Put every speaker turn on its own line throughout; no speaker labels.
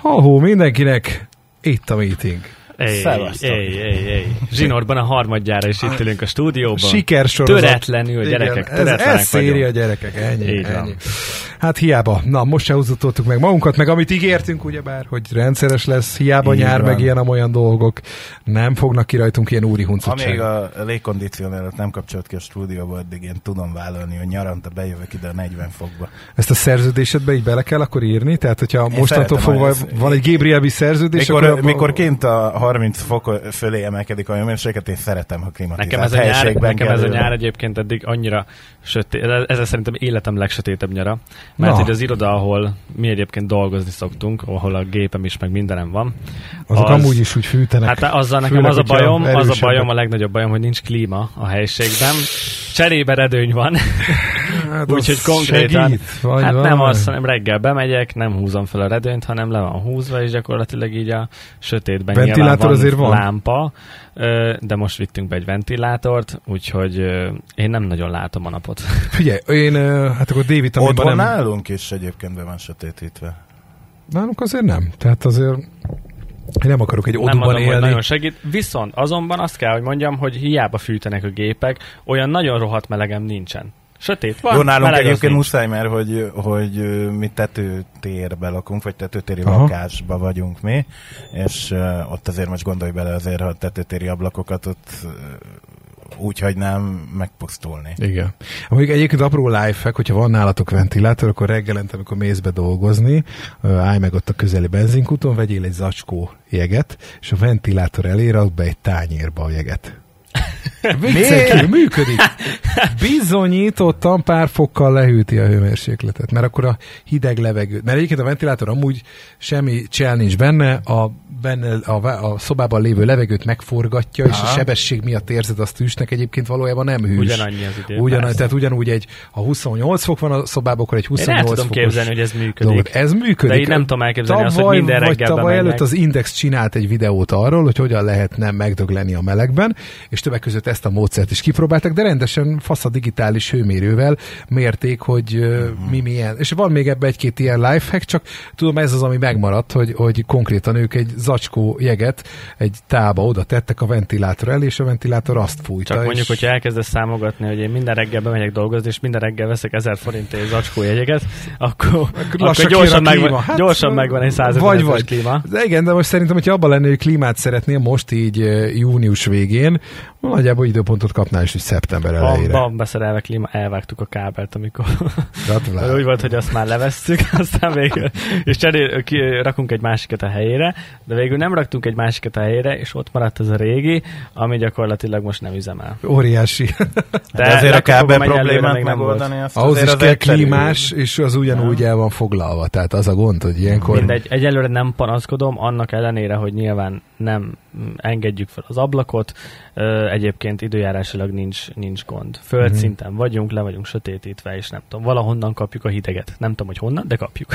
Ha-hó, mindenkinek itt a meeting.
Ej, ej, ej, ej. Zsinórban a harmadjára is itt ülünk a stúdióban.
Sikersorozat.
Töretlenül, gyerekek,
Igen, ez, ez széri a gyerekek, ennyi,
Így van.
Hát hiába. Na, most se húzatoltuk meg magunkat, meg amit ígértünk, ugyebár, hogy rendszeres lesz, hiába
Így
nyár,
van.
meg ilyen olyan dolgok. Nem fognak ki rajtunk ilyen úri
Amíg
huncutság.
a légkondicionálat nem kapcsolt ki a stúdióba, addig én tudom vállalni, hogy nyaranta bejövök ide a 40 fokba.
Ezt a szerződésedbe így bele kell akkor írni? Tehát, hogyha
Én
mostantól fogva
ez-
van egy Gabriel szerződés,
Mikor,
akkor
mikor kint a 30 fok fölé emelkedik a hőmérséklet, én szeretem, ha klimatizált
Nekem ez a nyár, nekem ez a nyár egyébként eddig annyira sötét, ez szerintem életem legsötétebb nyara. Mert
Na.
hogy az iroda, ahol mi egyébként dolgozni szoktunk, ahol a gépem is, meg mindenem van.
azok
az-
amúgy is úgy fűtenek.
Hát azzal nekem
Főleg,
az a bajom, az a bajom, a legnagyobb bajom, hogy nincs klíma a helyiségben. Cserébe redőny van,
hát
úgyhogy konkrétan-
Segít, vagy
hát nem az, hanem reggel bemegyek, nem húzom fel a redőnyt, hanem le van húzva, és gyakorlatilag így a sötétben
Ventilátor
van
azért van?
lámpa, de most vittünk be egy ventilátort, úgyhogy én nem nagyon látom a napot.
Figyelj, én, hát akkor D-vitaminban
Otthon
nem...
nálunk is egyébként be van sötétítve.
Nálunk azért nem. Tehát azért nem akarok egy
nem
oduban
mondom, hogy
élni.
nagyon segít. Viszont azonban azt kell, hogy mondjam, hogy hiába fűtenek a gépek, olyan nagyon rohadt melegem nincsen. Sötét van,
Jó, nálunk egyébként muszáj, mert hogy, hogy mi tetőtérbe lakunk, vagy tetőtéri
Aha.
lakásba vagyunk mi, és uh, ott azért most gondolj bele azért, ha tetőtéri ablakokat ott uh, úgy hagynám megpusztulni.
Igen. Amíg egyébként apró lifehack, hogyha van nálatok ventilátor, akkor reggelente, amikor mész be dolgozni, állj meg ott a közeli benzinkúton, vegyél egy zacskó jeget, és a ventilátor elé rakd be egy tányérba a jeget. Viccekül, működik. Bizonyítottan pár fokkal lehűti a hőmérsékletet, mert akkor a hideg levegő, mert egyébként a ventilátor amúgy semmi csel nincs benne, a, benne a, a szobában lévő levegőt megforgatja, és a
Aha.
sebesség miatt érzed azt hűsnek, egyébként valójában nem hűs.
Ugyanannyi az idő.
Ugyan,
persze.
tehát ugyanúgy egy, ha 28 fok van a szobában, akkor egy
Én
28
el tudom
fokos
képzelni, hogy ez működik.
dolgot. Ez működik.
De így nem tudom elképzelni azt, hogy
Tavaly
minden reggel
tavaly előtt az Index csinált egy videót arról, hogy hogyan lehetne megdögleni a melegben, és többek között ezt a módszert is kipróbáltak, de rendesen fasz a digitális hőmérővel mérték, hogy uh, mi milyen. És van még ebbe egy-két ilyen lifehack, csak tudom, ez az, ami megmaradt, hogy, hogy konkrétan ők egy zacskó jeget egy tába oda tettek a ventilátor elé, és a ventilátor azt fújta.
Csak mondjuk,
és...
hogyha elkezdesz számogatni, hogy én minden reggel bemegyek dolgozni, és minden reggel veszek 1000 forintért zacskó jegyeket, akkor, akkor, gyorsan, megvan,
Hát,
gyorsan megvan egy 100
vagy,
vagy, klíma.
De igen, de most szerintem, hogyha abban lenni, hogy klímát szeretnél most így június végén, nagyjából időpontot kapnál is, hogy szeptember elejére.
van beszerelve klíma, elvágtuk a kábelt, amikor úgy volt, hogy azt már levesszük, aztán végül, és cserél, ki, rakunk egy másikat a helyére, de végül nem raktunk egy másikat a helyére, és ott maradt ez a régi, ami gyakorlatilag most nem üzemel.
Óriási.
De, de azért a kábel problémát megoldani, azt
Ahhoz
azért
is
az
kell klímás, és az ugyanúgy el van foglalva. Tehát az a gond, hogy ilyenkor...
Mindegy, egyelőre nem panaszkodom, annak ellenére, hogy nyilván nem engedjük fel az ablakot, egyébként időjárásilag nincs, nincs gond. Földszinten vagyunk, le vagyunk sötétítve, és nem tudom, valahonnan kapjuk a hideget. Nem tudom, hogy honnan, de kapjuk.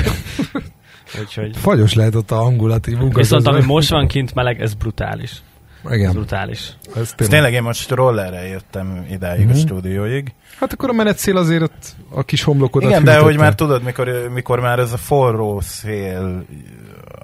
Úgyhogy...
Fagyos lehet ott a hangulat.
Viszont ami most van kint meleg, ez brutális. Ez
Igen,
brutális.
ez
Ez
tényleg.
tényleg én most rollerre jöttem idáig
Mhm.
a stúdióig.
Hát akkor a menetszél azért ott a kis homlokodat
Igen, de hogy már tudod, mikor, mikor már ez a forró szél,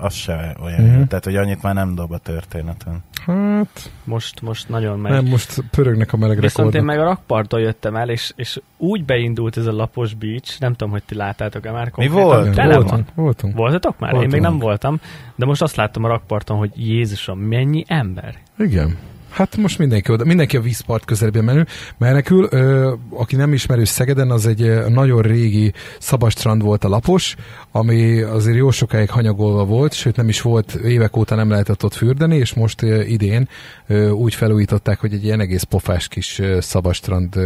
az se olyan. Jó. Tehát, hogy annyit már nem dob a történeten.
Hát,
Most, most nagyon megy.
nem, most pörögnek a meleg
Viszont én meg a rakparton jöttem el, és, és úgy beindult ez a lapos beach, nem tudom, hogy ti láttátok-e már konkrétan.
volt?
Tele van.
Voltunk, voltunk.
Voltatok már?
Voltunk.
Én még nem voltam, de most azt láttam a rakparton, hogy Jézusom, mennyi ember.
Igen. Hát most mindenki oda, mindenki a vízpart közelében menő, menekül. Ö, aki nem ismerő Szegeden, az egy nagyon régi szabastrand volt a lapos, ami azért jó sokáig hanyagolva volt, sőt nem is volt, évek óta nem lehetett ott fürdeni, és most ö, idén ö, úgy felújították, hogy egy ilyen egész pofás kis ö,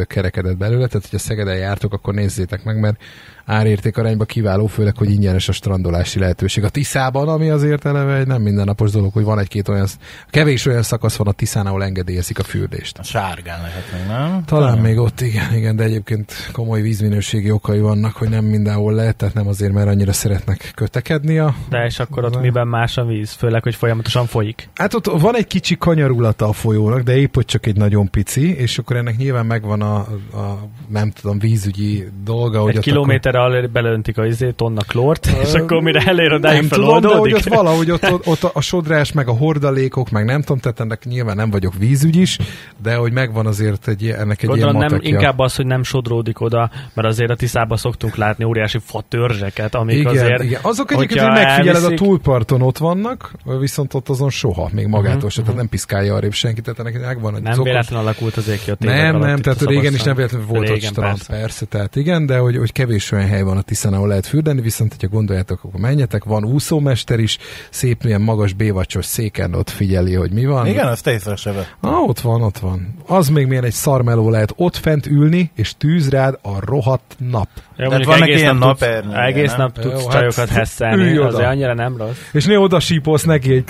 kerekedett belőle, tehát hogyha Szegeden jártok, akkor nézzétek meg, mert árérték arányba kiváló, főleg, hogy ingyenes a strandolási lehetőség. A Tiszában, ami azért eleve egy nem mindennapos dolog, hogy van egy-két olyan, kevés olyan szakasz van a Tiszán, ahol engedélyezik a fürdést.
A sárgán lehet még, nem?
Talán még ott igen, igen, de egyébként komoly vízminőségi okai vannak, hogy nem mindenhol lehet, tehát nem azért, mert annyira szeretnek kötekedni a...
De és akkor ott
Az-
miben más a víz? Főleg, hogy folyamatosan folyik.
Hát ott van egy kicsi kanyarulata a folyónak, de épp hogy csak egy nagyon pici, és akkor ennek nyilván megvan a, a nem tudom, vízügyi dolga, hogy
Egy
ott
kilométerre erre belöntik a izé, tonna klort, és akkor mire elér odáig
Nem tudom, de hogy ott valahogy ott, ott, ott a sodrás, meg a hordalékok, meg nem tudom, tehát ennek nyilván nem vagyok vízügy is, de hogy megvan azért egy, ennek egy
Gondolom
ilyen
nem,
matekja.
inkább az, hogy nem sodródik oda, mert azért a Tiszában szoktunk látni óriási fatörzseket, amik
igen,
azért...
igen. Azok egyébként, hogy megfigyeled
elviszik-
a túlparton ott vannak, viszont ott azon soha, még magától
Mhm,
se, tehát nem piszkálja arrébb senki, tehát ennek megvan egy
Nem
az
véletlenül alakult az ég ki a
Nem, nem, tehát
a
régen is nem véletlenül volt ott
Régen,
strand, persze.
persze,
tehát igen, de hogy, hogy kevés olyan hely van a Tiszán, ahol lehet fürdeni, viszont hogyha gondoljátok, akkor menjetek, van úszómester is, szép milyen magas bévacsos széken ott figyeli, hogy mi van.
Igen, azt észre se.
Ah, ott van, ott van. Az még milyen egy szarmeló lehet ott fent ülni, és tűz rád a rohadt nap.
Jó,
Tehát
mondjuk
vannak
egész
ilyen
nap tudsz-
napernyője,
Egész
nem?
nap tudsz
Jó, hát
csajokat hesszelni,
ülj oda.
azért annyira nem rossz.
És néha oda sípolsz neki egy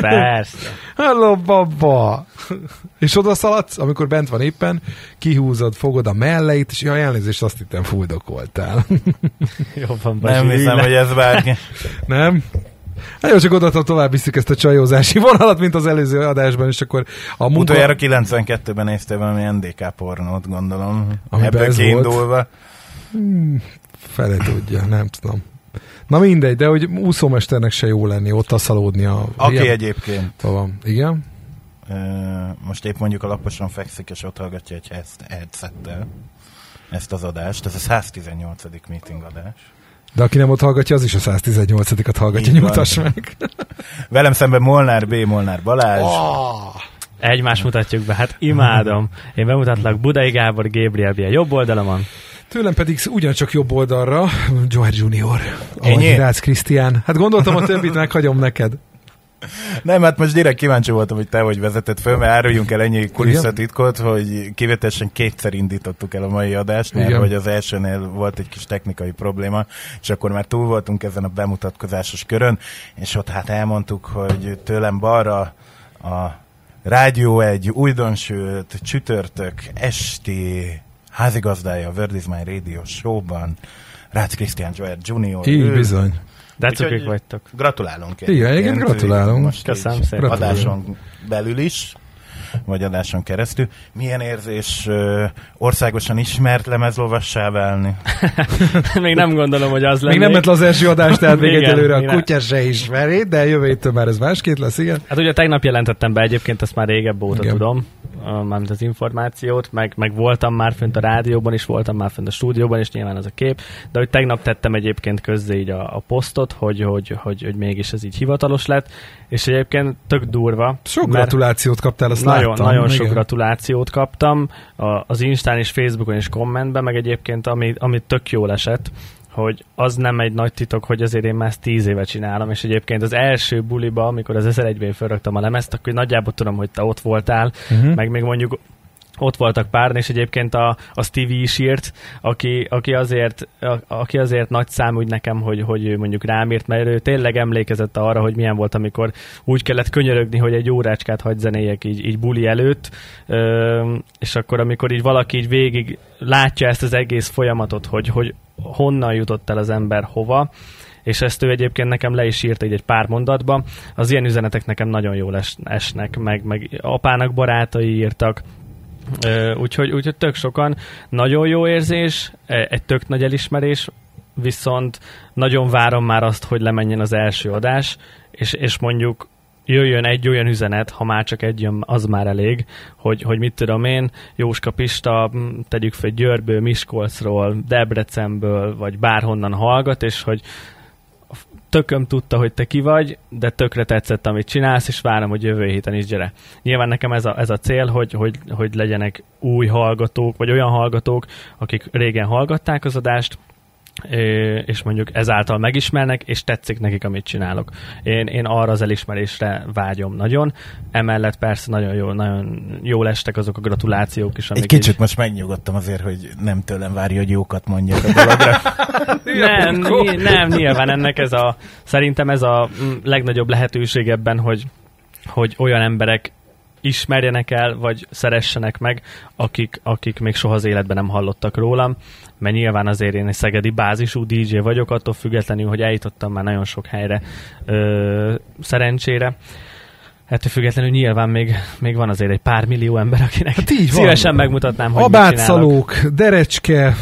Persze.
Hello, baba! és oda szaladsz, amikor bent van éppen, kihúzod, fogod a melleit, és jaj, elnézést, azt hittem fuldokoltál.
Jó van, Basi,
Nem hiszem, hogy ez bárki.
Nem? Hát jó, csak oda tovább viszik ezt a csajózási vonalat, mint az előző adásban, és akkor a munka...
Utoljára 92-ben néztél valami NDK pornót, gondolom.
Amiben
Ebből
ez
kiindulva.
Fele tudja, nem tudom. Na mindegy, de hogy úszómesternek se jó lenni, ott aszalódni a...
Aki
ilyen-
egyébként
Van. Igen?
most épp mondjuk a laposon fekszik, és ott hallgatja egy ezt headsettel ezt az adást. Ez a 118. meeting adás.
De aki nem ott hallgatja, az is a 118-at hallgatja,
Így van.
meg.
Velem szemben Molnár B. Molnár Balázs.
Oh.
Egymást mutatjuk be, hát imádom. Én bemutatlak Budai Gábor, Gabriel Bia jobb oldalamon.
Tőlem pedig ugyancsak jobb oldalra, Joel Junior, ahogy Rácz Krisztián. Hát gondoltam, a többit meghagyom neked.
Nem, hát most direkt kíváncsi voltam, hogy te hogy vezeted föl, mert áruljunk el ennyi kulisszatitkot, hogy kivetesen kétszer indítottuk el a mai adást, mert
Igen.
hogy az elsőnél volt egy kis technikai probléma, és akkor már túl voltunk ezen a bemutatkozásos körön, és ott hát elmondtuk, hogy tőlem balra a rádió egy újdonsült csütörtök esti házigazdája a Word is My Radio show-ban, Rácz Krisztián Joel Junior.
Így
Ő-
bizony.
De cukik vagytok.
Gratulálunk.
Igen, egyébként gratulálunk.
Most
Köszönöm szépen.
Adáson belül is, vagy adáson keresztül. Milyen érzés ö, országosan ismert lemezlovassá válni?
Még nem gondolom, hogy az
Még
lenne.
nem ment le az első adás, tehát még
Igen,
egyelőre a
igen.
kutya se ismeri, de jövő héttől már ez másként lesz, igen.
Hát ugye tegnap jelentettem be egyébként, azt már régebb óta
Igen.
tudom, mármint az információt, meg, meg voltam már fönt a rádióban is, voltam már fönt a stúdióban is, nyilván az a kép, de hogy tegnap tettem egyébként közzé így a, a posztot, hogy, hogy, hogy, hogy mégis ez így hivatalos lett, és egyébként tök durva.
Sok gratulációt kaptál, azt
nagyon,
láttam.
nagyon sok
igen.
gratulációt kaptam a, az Instán és Facebookon és kommentben, meg egyébként ami, ami tök jól esett, hogy az nem egy nagy titok, hogy azért én már ezt tíz éve csinálom, és egyébként az első buliba, amikor az 1001-ben felraktam a lemezt, akkor nagyjából tudom, hogy te ott voltál,
Mhm.
meg még mondjuk ott voltak pár, és egyébként a, a Stevie is írt, aki, aki, azért, a, aki azért nagy szám úgy nekem, hogy, hogy ő mondjuk rám írt, mert ő tényleg emlékezett arra, hogy milyen volt, amikor úgy kellett könyörögni, hogy egy órácskát hagy zenéjek így, így buli előtt, Ö, és akkor amikor így valaki így végig látja ezt az egész folyamatot, hogy, hogy honnan jutott el az ember hova, és ezt ő egyébként nekem le is írt egy, pár mondatba. Az ilyen üzenetek nekem nagyon jól es, esnek, meg, meg apának barátai írtak, úgyhogy, úgyhogy tök sokan. Nagyon jó érzés, e- egy tök nagy elismerés, viszont nagyon várom már azt, hogy lemenjen az első adás, és, és mondjuk jöjjön egy olyan üzenet, ha már csak egy jön, az már elég, hogy, hogy mit tudom én, Jóska Pista, tegyük fel Győrből, Miskolcról, Debrecenből, vagy bárhonnan hallgat, és hogy tököm tudta, hogy te ki vagy, de tökre tetszett, amit csinálsz, és várom, hogy jövő héten is gyere. Nyilván nekem ez a, ez a cél, hogy, hogy, hogy legyenek új hallgatók, vagy olyan hallgatók, akik régen hallgatták az adást, és mondjuk ezáltal megismernek, és tetszik nekik, amit csinálok. Én, én arra az elismerésre vágyom nagyon. Emellett persze nagyon jó, nagyon jól estek azok a gratulációk is, amik
Egy kicsit most megnyugodtam azért, hogy nem tőlem várja, hogy jókat mondjak a dologra.
nem, nem, nyilván ennek ez a, szerintem ez a mm, legnagyobb lehetőség ebben, hogy, hogy olyan emberek ismerjenek el, vagy szeressenek meg, akik, akik még soha az életben nem hallottak rólam, mert nyilván azért én egy szegedi bázisú DJ vagyok, attól függetlenül, hogy eljutottam már nagyon sok helyre ö, szerencsére. Ettől függetlenül nyilván még, még van azért egy pár millió ember, akinek
Hát így van.
szívesen megmutatnám, hogy mit csinálok.
Abátszalók, derecske,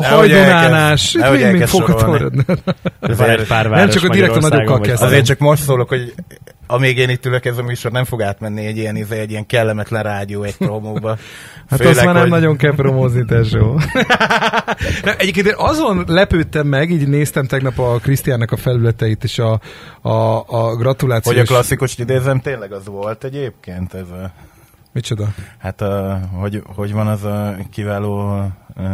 elkezd-
itt mind, fogható.
Van egy pár
Nem
város
csak a direkt a nagyokkal
vagy
kezdem.
Azért csak most szólok, hogy amíg én itt ülök, ez a műsor nem fog átmenni egy ilyen, izé, egy ilyen kellemetlen rádió egy promóba.
Hát azt már nem nagyon kell promózni, tesó. nem, egyébként én azon lepődtem meg, így néztem tegnap a Krisztiánnak a felületeit, és a, a, a gratulációs...
Hogy a klasszikus idézem tényleg az volt egyébként? Ez a,
Micsoda?
hát a, hogy, hogy van az a kiváló, uh,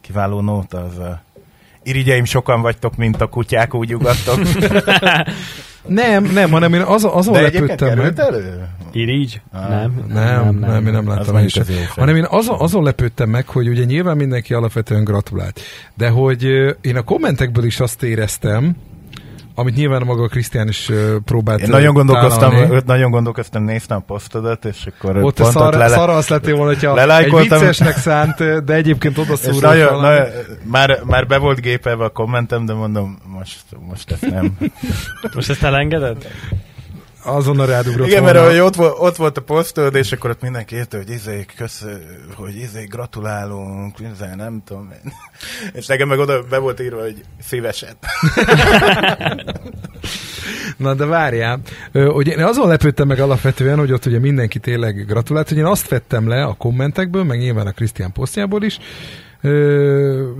kiváló nóta, az a Irigyeim sokan vagytok, mint a kutyák, úgy ugattok.
Nem, nem, hanem én azon, azon
De
lepődtem meg.
elő?
Irigy?
Ah.
Nem,
Nem, nem, én nem
Az
láttam én sem.
az.
Hanem én azon, azon lepődtem meg, hogy ugye nyilván mindenki alapvetően gratulált. De hogy én a kommentekből is azt éreztem, amit nyilván maga Krisztián is próbált
Én nagyon gondolkoztam,
tálalni.
nagyon gondolkoztam, néztem a posztodat, és akkor
Ott a
pont
szar,
lele-
szar azt lettél volna, hogyha egy viccesnek szánt, de egyébként oda szúrott
nagyon, nagyon, már, már be volt gépelve a kommentem, de mondom, most, most ezt nem.
Most ezt elengeded?
Azonnal rádugrott
Igen,
volna.
mert hogy ott, volt, ott volt a posztod, és akkor ott mindenki érte, hogy izé, kösz, hogy izé, gratulálunk, izé, nem tudom én. És nekem meg oda be volt írva, hogy szívesen.
Na de várjál, hogy én azon lepődtem meg alapvetően, hogy ott ugye mindenki tényleg gratulált, hogy én azt vettem le a kommentekből, meg nyilván a Krisztián posztjából is,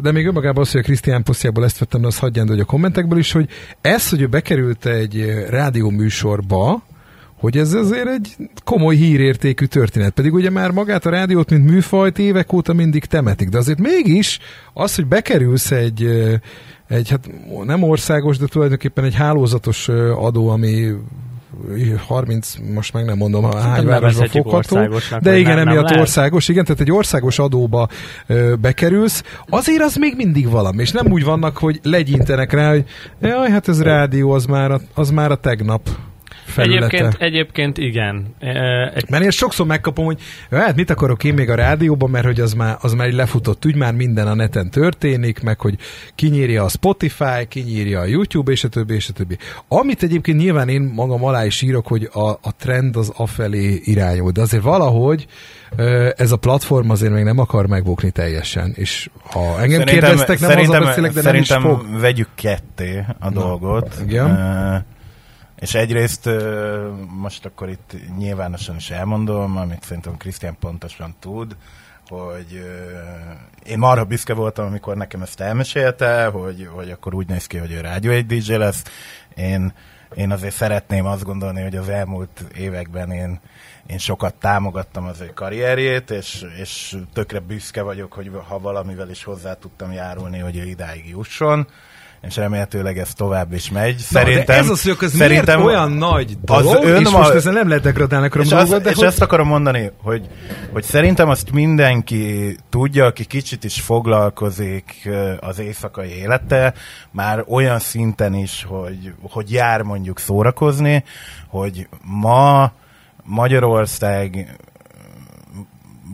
de még önmagában az, hogy a Krisztián posztjából ezt vettem, de hagyján, hogy a kommentekből is, hogy ez, hogy ő bekerült egy rádió műsorba, hogy ez azért egy komoly hírértékű történet. Pedig ugye már magát a rádiót, mint műfajt évek óta mindig temetik. De azért mégis az, hogy bekerülsz egy, egy hát nem országos, de tulajdonképpen egy hálózatos adó, ami 30, most meg nem mondom, hány
Szerintem
városban fogható. De igen,
nem, nem
emiatt
lehet?
országos, igen, tehát egy országos adóba ö, bekerülsz, azért az még mindig valami, és nem úgy vannak, hogy legyintenek rá, hogy jaj, hát ez rádió, az már a, az már a tegnap felülete.
Egyébként, egyébként igen. E, Egy
Mert én sokszor megkapom, hogy hát mit akarok én még a rádióban, mert hogy az már, az már egy lefutott ügy, már minden a neten történik, meg hogy kinyírja a Spotify, kinyírja a YouTube, és a többi, és a többi. Amit egyébként nyilván én magam alá is írok, hogy a, a trend az afelé irányul, de azért valahogy ez a platform azért még nem akar megbukni teljesen, és ha engem kérdeztek, nem
szerintem,
azzal beszélek, de
szerintem
nem is fog.
vegyük ketté a dolgot.
igen.
Ö, és egyrészt most akkor itt nyilvánosan is elmondom, amit szerintem Krisztián pontosan tud, hogy én marha büszke voltam, amikor nekem ezt elmesélte, hogy, hogy akkor úgy néz ki, hogy ő rádió egy DJ lesz. Én, én azért szeretném azt gondolni, hogy az elmúlt években én, én sokat támogattam az ő karrierjét, és, és tökre büszke vagyok, hogy ha valamivel is hozzá tudtam járulni, hogy ő idáig jusson és remélhetőleg ez tovább is megy. Szerintem,
Na, ez az, hogy ez
szerintem
olyan nagy dolog,
az
és
önma-
most ezzel nem lehet degradálni akarom
és,
dolgot,
azt,
de
és
hogy...
ezt akarom mondani, hogy, hogy szerintem azt mindenki tudja, aki kicsit is foglalkozik az éjszakai élettel, már olyan szinten is, hogy, hogy jár mondjuk szórakozni, hogy ma Magyarország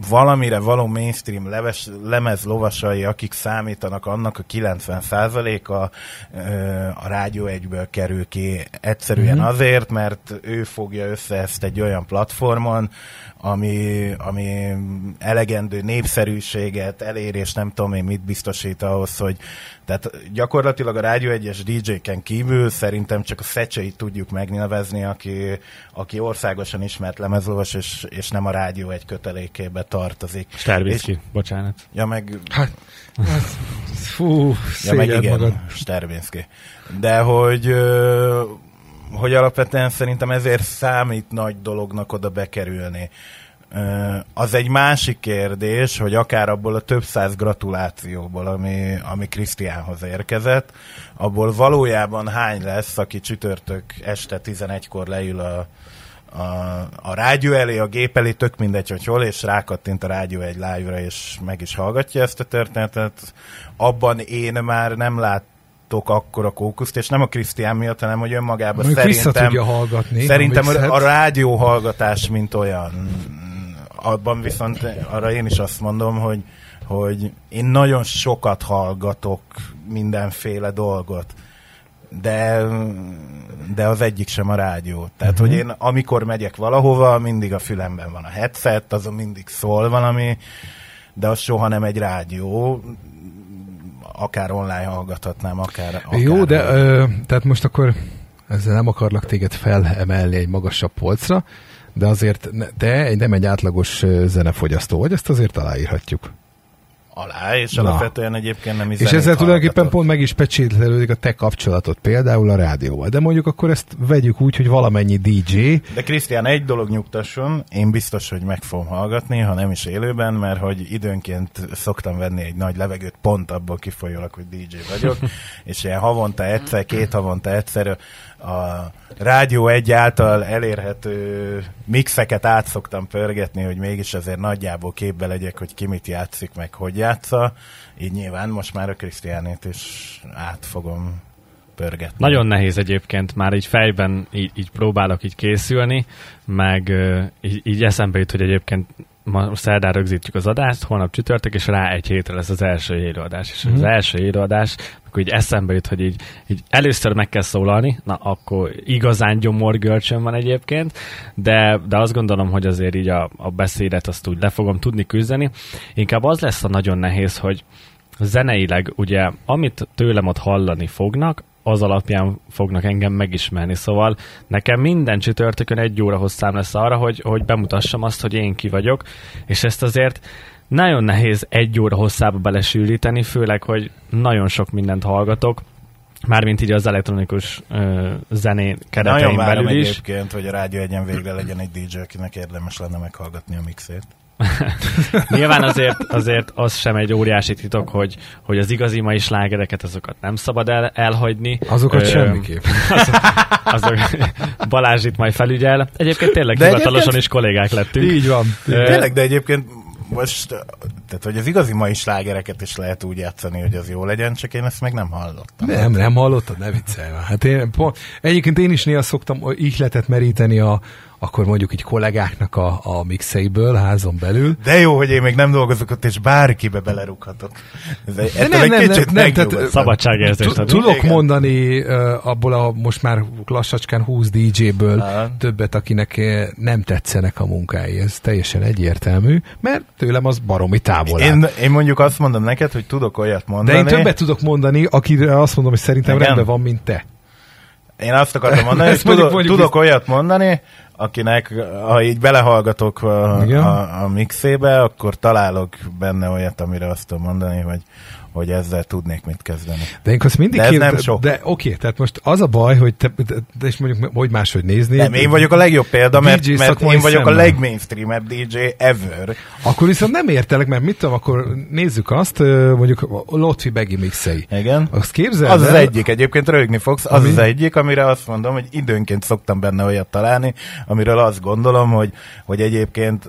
valamire való mainstream leves, lemez lovasai, akik számítanak, annak a 90%-a ö, a Rádió egyből kerül ki. Egyszerűen mm-hmm. azért, mert ő fogja össze ezt egy olyan platformon, ami, ami elegendő népszerűséget, elérés, nem tudom én mit biztosít ahhoz, hogy tehát gyakorlatilag a Rádió egyes DJ-ken kívül szerintem csak a Szecseit tudjuk megnevezni, aki, aki országosan ismert lemezlovas, és, és nem a Rádió egy kötelékébe tartozik.
Sterbicki, bocsánat.
Ja, meg,
Hát, hát, fú,
ja, meg igen,
magad.
Sterbinski. De hogy, ö, hogy alapvetően szerintem ezért számít nagy dolognak oda bekerülni. Az egy másik kérdés, hogy akár abból a több száz gratulációból, ami, ami Krisztiánhoz érkezett, abból valójában hány lesz, aki csütörtök este 11-kor leül a, a, a rádió elé, a gép elé, tök mindegy, hogy hol, és rákattint a rádió egy live-ra, és meg is hallgatja ezt a történetet. Abban én már nem látok akkora kókuszt, és nem a Krisztián miatt, hanem hogy önmagában
Mondjuk
szerintem,
hallgatni.
szerintem a, a rádió hallgatás, mint olyan, abban viszont arra én is azt mondom, hogy, hogy én nagyon sokat hallgatok mindenféle dolgot. de de az egyik sem a rádió. Tehát, uh-huh. hogy én amikor megyek valahova, mindig a fülemben van a headset, azon mindig szól valami, de az soha nem egy rádió, akár online hallgathatnám, akár... akár
Jó, de ö, tehát most akkor ezzel nem akarlak téged felemelni egy magasabb polcra, de azért te egy, nem egy átlagos zenefogyasztó vagy, ezt azért aláírhatjuk.
Alá, és
Na.
alapvetően egyébként nem is
És ezzel tulajdonképpen pont meg is pecsételődik a te kapcsolatod például a rádióval. De mondjuk akkor ezt vegyük úgy, hogy valamennyi DJ,
De Krisztián, egy dolog nyugtasson, én biztos, hogy meg fogom hallgatni, ha nem is élőben, mert hogy időnként szoktam venni egy nagy levegőt pont abból kifolyólag, hogy DJ vagyok, és ilyen havonta egyszer, két havonta egyszer a Rádió egy elérhető mixeket át szoktam pörgetni, hogy mégis azért nagyjából képbe legyek, hogy ki mit játszik, meg hogy játsza. Így nyilván most már a Krisztiánét is át fogom pörgetni.
Nagyon nehéz egyébként, már így fejben így, így próbálok így készülni, meg így, így eszembe jut, hogy egyébként ma szerdán rögzítjük az adást, holnap csütörtök, és rá egy hétre lesz az első élőadás. És az első élőadás, akkor így eszembe jut, hogy így, így először meg kell szólalni, na akkor igazán gyomorgörcsön van egyébként, de, de azt gondolom, hogy azért így a, a beszédet azt úgy le fogom tudni küzdeni. Inkább az lesz a nagyon nehéz, hogy zeneileg ugye, amit tőlem ott hallani fognak, az alapján fognak engem megismerni. Szóval nekem minden csütörtökön egy óra hosszám lesz arra, hogy, hogy bemutassam azt, hogy én ki vagyok, és ezt azért nagyon nehéz egy óra hosszába belesűríteni, főleg, hogy nagyon sok mindent hallgatok, mármint így az elektronikus ö, zené keretein
Nagyon
belül is.
egyébként, hogy a rádió egyen végre legyen egy DJ, akinek érdemes lenne meghallgatni a mixét.
Nyilván azért, azért az sem egy óriási titok, hogy, hogy az igazi mai slágereket azokat nem szabad el, elhagyni.
azokat
Ö,
semmiképp.
Azok, azok Balázs itt majd felügyel. Egyébként tényleg
De
hivatalosan
egyébként-
is kollégák lettünk.
Így van.
Ö,
Tényleg, de egyébként most, tehát hogy az igazi mai slágereket is lehet úgy játszani, hogy az jó legyen, csak én ezt meg nem hallottam.
Nem, nem hallottad, ne viccelj már. Hát én, pont, egyébként én is néha szoktam ihletet meríteni a, akkor mondjuk így kollégáknak a, a mixeiből házon belül.
De jó, hogy én még nem dolgozok ott, és bárkibe belerúghatok. Ez egy, ettől
nem,
egy
nem, nem,
kicsit
nem,
megnyugodtam.
tehát,
Szabadságérzést.
Tudok
Igen.
mondani uh, abból a most már lassacskán 20 DJ-ből
Aha.
többet, akinek nem tetszenek a munkái. Ez teljesen egyértelmű, mert tőlem az baromi távol áll.
Én, én mondjuk azt mondom neked, hogy tudok olyat mondani.
De én többet tudok mondani, akire azt mondom, hogy szerintem
Igen?
rendben van, mint te.
Én azt akartam mondani, hogy tudok,
mondjuk
tudok olyat mondani, akinek, ha így belehallgatok a,
Igen.
a, a mixébe, akkor találok benne olyat, amire azt tudom mondani, hogy, hogy ezzel tudnék mit kezdeni.
De én azt mindig
De ez
kér-
nem sok.
De oké, tehát most az a baj, hogy te, de, de és mondjuk hogy máshogy nézni.
Nem, én vagyok a legjobb példa, mert,
DJ
mert én vagyok a
szemmel.
legmainstreamebb DJ ever.
Akkor viszont nem értelek, mert mit tudom, akkor nézzük azt, mondjuk a Lotfi Begi mixei.
Igen.
Azt képzeld
Az az egyik, egyébként rögni fogsz, az
Ami?
az egyik, amire azt mondom, hogy időnként szoktam benne olyat találni, amiről azt gondolom, hogy, hogy egyébként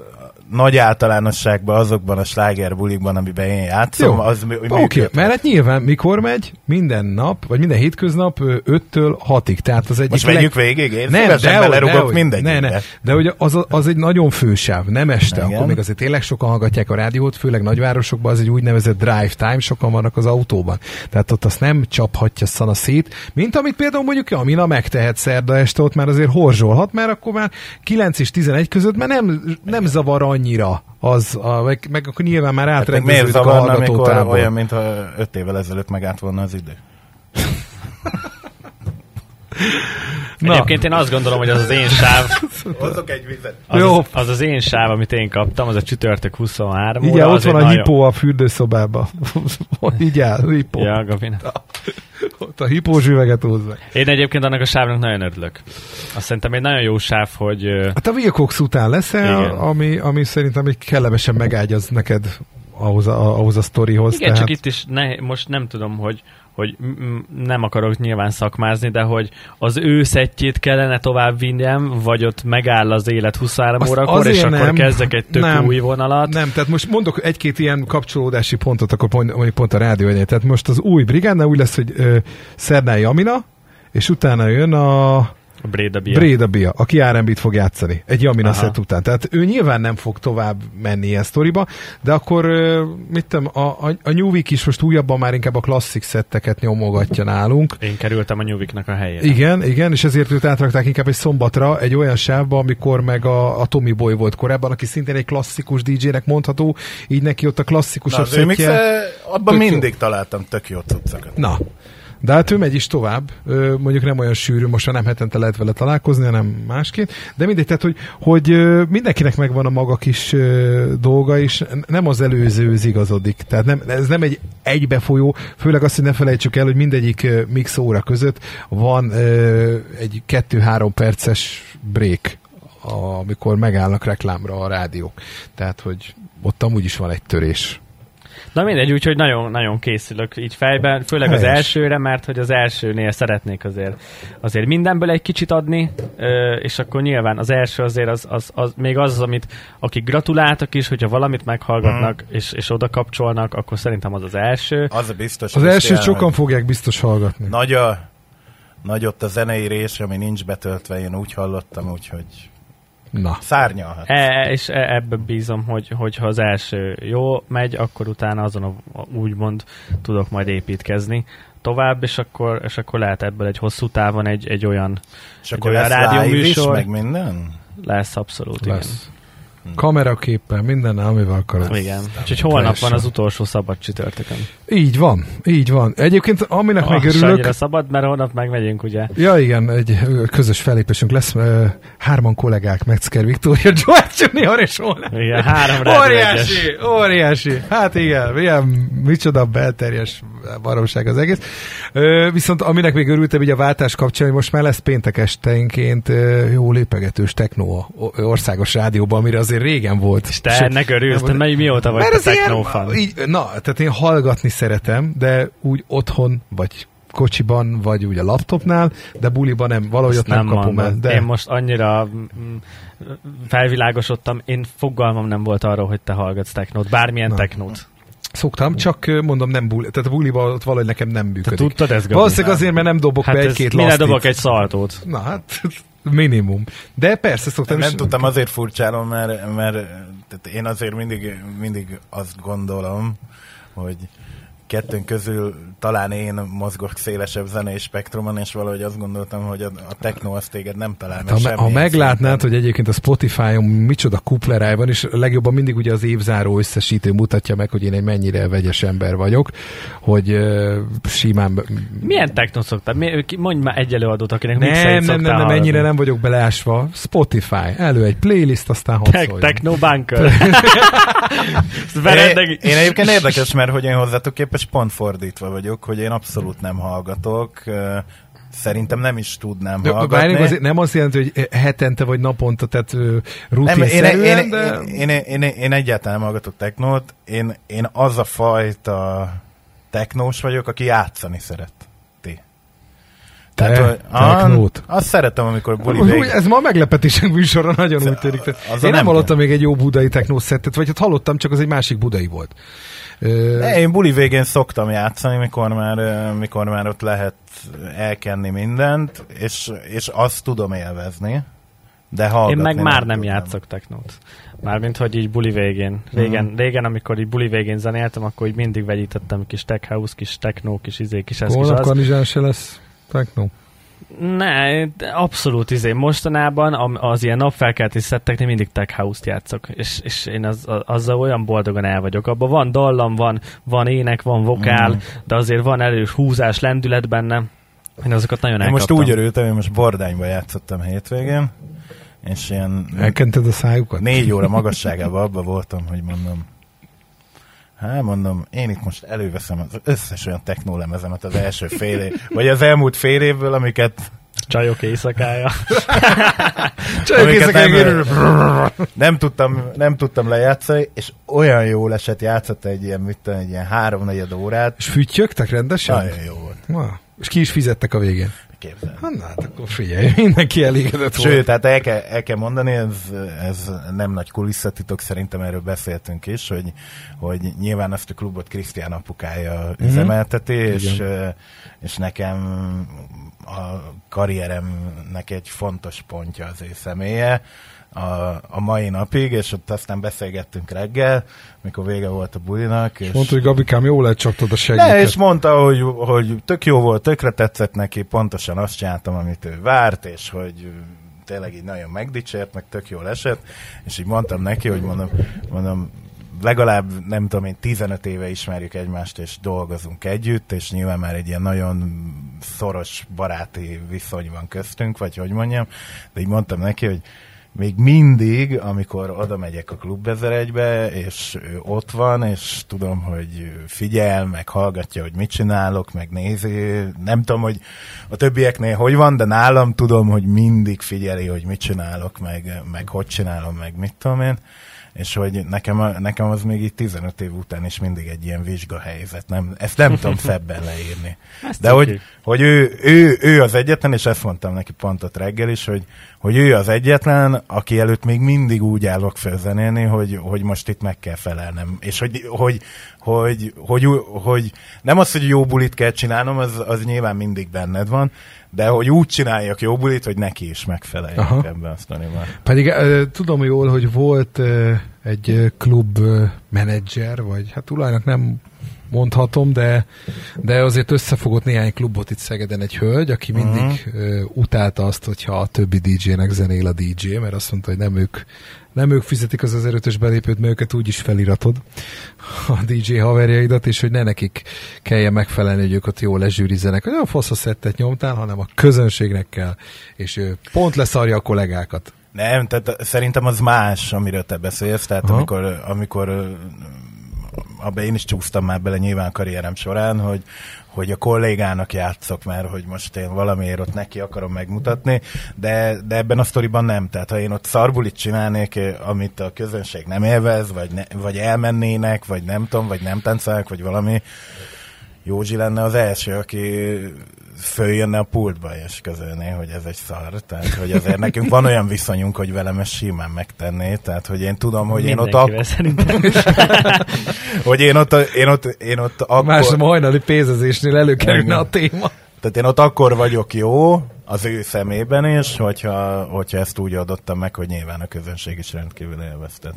nagy általánosságban azokban a slágerbulikban, amiben én játszom,
Jó.
az
Oké, okay, mert hát nyilván mikor megy? Minden nap, vagy minden hétköznap 5-től 6-ig. Tehát az egyik
Most menjük végig, én
nem, dehogy,
belerugok mindegyikbe.
Ne, ne. De hogy az, az egy nagyon fősáv, nem este,
Igen.
akkor még azért tényleg sokan hallgatják a rádiót, főleg nagyvárosokban az egy úgynevezett drive time, sokan vannak az autóban. Tehát ott azt nem csaphatja szana szét, mint amit például mondjuk Jamina megtehet szerda este, ott már azért horzsolhat, mert akkor már 9 és 11 között már nem, nem zavar annyira az, a, meg, meg akkor nyilván már
Hát
átrendeződik a
zavarna, amikor
hallgatótábor.
olyan, mintha öt évvel ezelőtt megállt volna az idő?
Na.
Egyébként én azt gondolom, hogy az az én sáv,
Hozok egy vizet.
az,
Jó.
az, az, az én sáv, amit én kaptam, az a csütörtök 23
Igen,
óra.
ott
az
van a
nagyon-
hipó a fürdőszobában. Így áll, hipó.
Ja, Gabina.
Ott a hipós üveget hozza.
Én egyébként annak a sávnak nagyon örülök. Azt szerintem egy nagyon jó sáv, hogy
Hát a Wilcox után leszel,
Igen.
ami, ami szerintem egy kellemesen megágyaz neked ahhoz a, ahhoz a sztorihoz.
Igen, csak itt is ne, most nem tudom, hogy, hogy nem akarok nyilván szakmázni, de hogy az ő szettjét kellene tovább vinnem, vagy ott megáll az élet 23
Azt
órakor, és
azért
akkor
nem.
kezdek egy tök
Nem.
új vonalat.
Nem, tehát most mondok egy-két ilyen kapcsolódási pontot, akkor pont, mondjuk pont a rádió egyet. Tehát most az új brigádnál úgy lesz, hogy ö, Szernái Amina, és utána jön a
A Breda Bia.
Aki R&B-t fog játszani egy Jamina
Aha.
set után. Tehát ő nyilván nem fog tovább menni ilyen sztoriba, de akkor mit tudom, a, a, a New Week is most újabban már inkább a klasszik szetteket nyomogatja nálunk.
Én kerültem a Newviknak a helyére.
Igen, igen, és ezért őt átrakták inkább egy szombatra, egy olyan sávba, amikor meg a, a Tommy Boy volt korábban, aki szintén egy klasszikus DJ-nek mondható, így neki ott a
Na,
klasszikusabb
ő mixe,
szettje.
abban
Tök jó.
mindig találtam tök jó cuccokat.
Na, de hát ő megy is tovább, mondjuk nem olyan sűrű, most már nem hetente lehet vele találkozni, hanem másként, de mindegy, tehát hogy, hogy mindenkinek megvan a maga kis dolga, és nem az előzőhöz igazodik. Tehát nem, ez nem egy egybefolyó, főleg azt, hogy ne felejtsük el, hogy mindegyik mix óra között van egy kettő-három perces break, amikor megállnak reklámra a rádiók. Tehát, hogy ott amúgy is van egy törés.
Na mindegy, úgyhogy nagyon, nagyon készülök így fejben, főleg az elsőre, mert hogy az elsőnél szeretnék azért, azért mindenből egy kicsit adni, és akkor nyilván az első azért az, az, az még az, az, amit akik gratuláltak is, hogyha valamit meghallgatnak és, és oda kapcsolnak, akkor szerintem az az első.
Az a biztos.
Az első sokan fogják biztos hallgatni.
Nagy a, nagy ott a zenei rész, ami nincs betöltve, én úgy hallottam, úgyhogy
Na.
szárnyalhat.
E, és e- ebbe bízom, hogy, hogyha az első jó megy, akkor utána azon a, úgymond tudok majd építkezni tovább, és akkor, és akkor lehet ebből egy hosszú távon egy, egy olyan
És
egy
akkor
olyan
lesz live is,
rádióműsor.
meg minden?
lesz abszolút,
lesz. Kameraképpen, minden, amivel akarod.
igen. Úgyhogy holnap
Teljesen.
van az utolsó szabad csütörtökön.
Így van, így van. Egyébként aminek
Ah,
még örülök,
szabad, mert holnap megmegyünk, ugye?
Ja igen, egy közös fellépésünk lesz, hárman kollégák, Metzger Viktória, Joel Junior és holnap.
Igen, három
Óriási, óriási. Hát igen, ilyen micsoda belterjes baromság az egész. Viszont aminek még örültem így a váltás kapcsán, hogy most már lesz péntek esténként jó lépegetős o- országos rádióban, amire azért régen volt.
És te ennek örülsz, te
nem-
mely mióta vagy
Mert
te
ilyen-
technofan?
Így, na, tehát én hallgatni szeretem, de úgy otthon, vagy kocsiban, vagy úgy a laptopnál, de buliban nem, valahogy
Ezt
ott nem, kapom
mondod.
el. De
Én most annyira mm, felvilágosodtam, én fogalmam nem volt arról, hogy te hallgatsz technót, bármilyen
Na.
technót.
szoktam, csak mondom nem buli, tehát a buliban ott valahogy nekem nem
Te
működik.
tudtad ezt, Gabi?
Valószínűleg azért, mert nem dobok
Hát
be
ez
egy-két
mire
lasztit.
dobok egy szaltót?
Na hát, minimum. De persze szoktam
Nem
is-
tudtam, azért furcsálom, mert, mert tehát én azért mindig, mindig azt gondolom, hogy kettőnk közül talán én mozgok szélesebb zenei spektrumon, és valahogy azt gondoltam, hogy a, a techno az téged nem talál meg
Ha, me- ha meglátnád,
szinten.
hogy egyébként a Spotify-on micsoda kupleráj van, és legjobban mindig ugye az évzáró összesítő mutatja meg, hogy én egy mennyire vegyes ember vagyok, hogy uh, simán...
Milyen technót szoktál? Mi, mondj már egy előadót, akinek
Nem, nem, nem, nem,
hallgatni.
ennyire nem vagyok beleásva. Spotify, elő egy playlist, aztán
Tech,
hatszoljon.
techno bunker.
Én, én egyébként érdekes, mert hogy én hozzátok képes pont fordítva vagyok, hogy én abszolút nem hallgatok. Szerintem nem is tudnám
De
hallgatni.
Várjunk, azért nem azt jelenti, hogy hetente vagy naponta, tehát ö,
Nem, én,
rutinszerűen,
én,
de...
én, én, én, én egyáltalán nem hallgatok technót. Én, én az a fajta technós vagyok, aki játszani szeret.
Te?
hogy-
Technót?
Ah, Azt szeretem, amikor buli
Úgy,
vég.
ez ma a meglepetések műsora nagyon úgy tűnik. Tehát
Az
én nem
nem
hallottam még egy jó budai technószettet, vagy hát hallottam, csak az egy másik budai volt. Ö,
Ne, én buli végén szoktam játszani, mikor már, mikor már ott lehet elkenni mindent, és, és azt tudom élvezni. De
Én meg már nem
tudom.
játszok technót. Mármint, hogy így buli végén. Régen,
Mhm.
régen, amikor így buli végén zenéltem, akkor így mindig vegyítettem kis tech house, kis techno, kis izé, kis ez, kis
Holnap
az.
kanizsán se lesz technó.
Ne, abszolút izé. Mostanában az ilyen napfelkeltés szetteknél mindig tech house-t játszok, és, és én az, azzal olyan boldogan el vagyok. Abban van dallam, van, van ének, van vokál,
Mm.
de azért van erős húzás, lendület benne. Én azokat nagyon
Én most
elkaptam.
úgy örültem, hogy most Bordányba játszottam hétvégén, és ilyen
Elkented a szájukat?
négy óra magasságában abban voltam, hogy mondom, Hát mondom, én itt most előveszem az összes olyan technolemezemet az első fél év, vagy az elmúlt fél évből, amiket,
Csajok éjszakája.
Csajok éjszaka
nem, nem, tudtam, nem tudtam lejátszani, és olyan jól esett, játszott egy ilyen, mit tudom, egy ilyen háromnegyed órát.
És füttyögtek rendesen?
Nagyon jó volt.
Na, és ki is fizettek a végén?
Képzeld.
Hát, hát akkor figyelj, mindenki elégedett
Sőt,
volt.
tehát el kell, el kell mondani, ez, ez nem nagy kulisszatitok, szerintem erről beszéltünk is, hogy, hogy nyilván azt a klubot Krisztián apukája mm-hmm. üzemelteti, és, és nekem a karrieremnek egy fontos pontja az ő személye a, a mai napig, és ott aztán beszélgettünk reggel, mikor vége volt a bulinak. És
Mondta, hogy Gabikám, jól lecsaptad a segített.
ne, és mondta, hogy, hogy tök jó volt, tökre tetszett neki, pontosan azt csináltam, amit ő várt, és hogy tényleg így nagyon megdicsért, meg tök jól esett, és így mondtam neki, hogy mondom, mondom legalább nem tudom én 15 éve ismerjük egymást, és dolgozunk együtt, és nyilván már egy ilyen nagyon szoros baráti viszony van köztünk, vagy hogy mondjam, de így mondtam neki, hogy még mindig, amikor oda megyek a klubbezeregbe, és ő ott van, és tudom, hogy figyel, meg hallgatja, hogy mit csinálok, meg nézi. Nem tudom, hogy a többieknél hogy van, de nálam tudom, hogy mindig figyeli, hogy mit csinálok, meg, meg hogy csinálom, meg mit tudom én és hogy nekem, nekem az még így 15 év után is mindig egy ilyen vizsgahelyzet. Nem, ezt nem tudom szebben leírni.
Ezt
De hogy, hogy ő, ő, ő, az egyetlen, és ezt mondtam neki pont ott reggel is, hogy, hogy ő az egyetlen, aki előtt még mindig úgy állok fel zenélni, hogy, hogy most itt meg kell felelnem. És hogy, hogy, hogy, hogy, hogy, hogy nem az, hogy jó bulit kell csinálnom, az, az nyilván mindig benned van, de hogy úgy csináljak jó bulit, hogy neki is megfeleljek
Aha.
ebben a sztoriban.
Pedig tudom jól, hogy volt egy klub menedzser, vagy hát tulajnak nem mondhatom, de, de azért összefogott néhány klubot itt Szegeden egy hölgy, aki mindig uh, utálta azt, hogyha a többi DJ-nek zenél a DJ, mert azt mondta, hogy nem ők, nem ők fizetik az 1500-ös belépőt, mert őket úgyis feliratod a DJ haverjaidat, és hogy ne nekik kelljen megfelelni, hogy ők ott jól lezsűrizenek, olyan fasz a szettet nyomtál, hanem a közönségnek kell, és ő pont leszarja a kollégákat.
Nem, tehát szerintem az más, amiről te beszélsz, tehát
Aha.
amikor, amikor abban én is csúsztam már bele nyilván karrierem során, hogy, hogy a kollégának játszok, mert hogy most én valamiért ott neki akarom megmutatni, de, de ebben a sztoriban nem. Tehát ha én ott szarbulit csinálnék, eh, amit a közönség nem élvez, vagy, ne, vagy elmennének, vagy nem tudom, vagy nem táncolnak, vagy valami, Józsi lenne az első, aki följönne a pultba és közölné, hogy ez egy szar. Tehát, hogy azért nekünk van olyan viszonyunk, hogy velem ezt simán megtenné. Tehát, hogy én tudom, hogy én ott,
Mindenkivel
ak-
szerintem.
hogy én ott, én ott, én ott
Akkor... Más a
akkor,
hajnali pénzezésnél előkerülne a téma.
tehát én ott akkor vagyok jó, az ő szemében is, hogyha, hogyha ezt úgy adottam meg, hogy nyilván a közönség is rendkívül élvezte.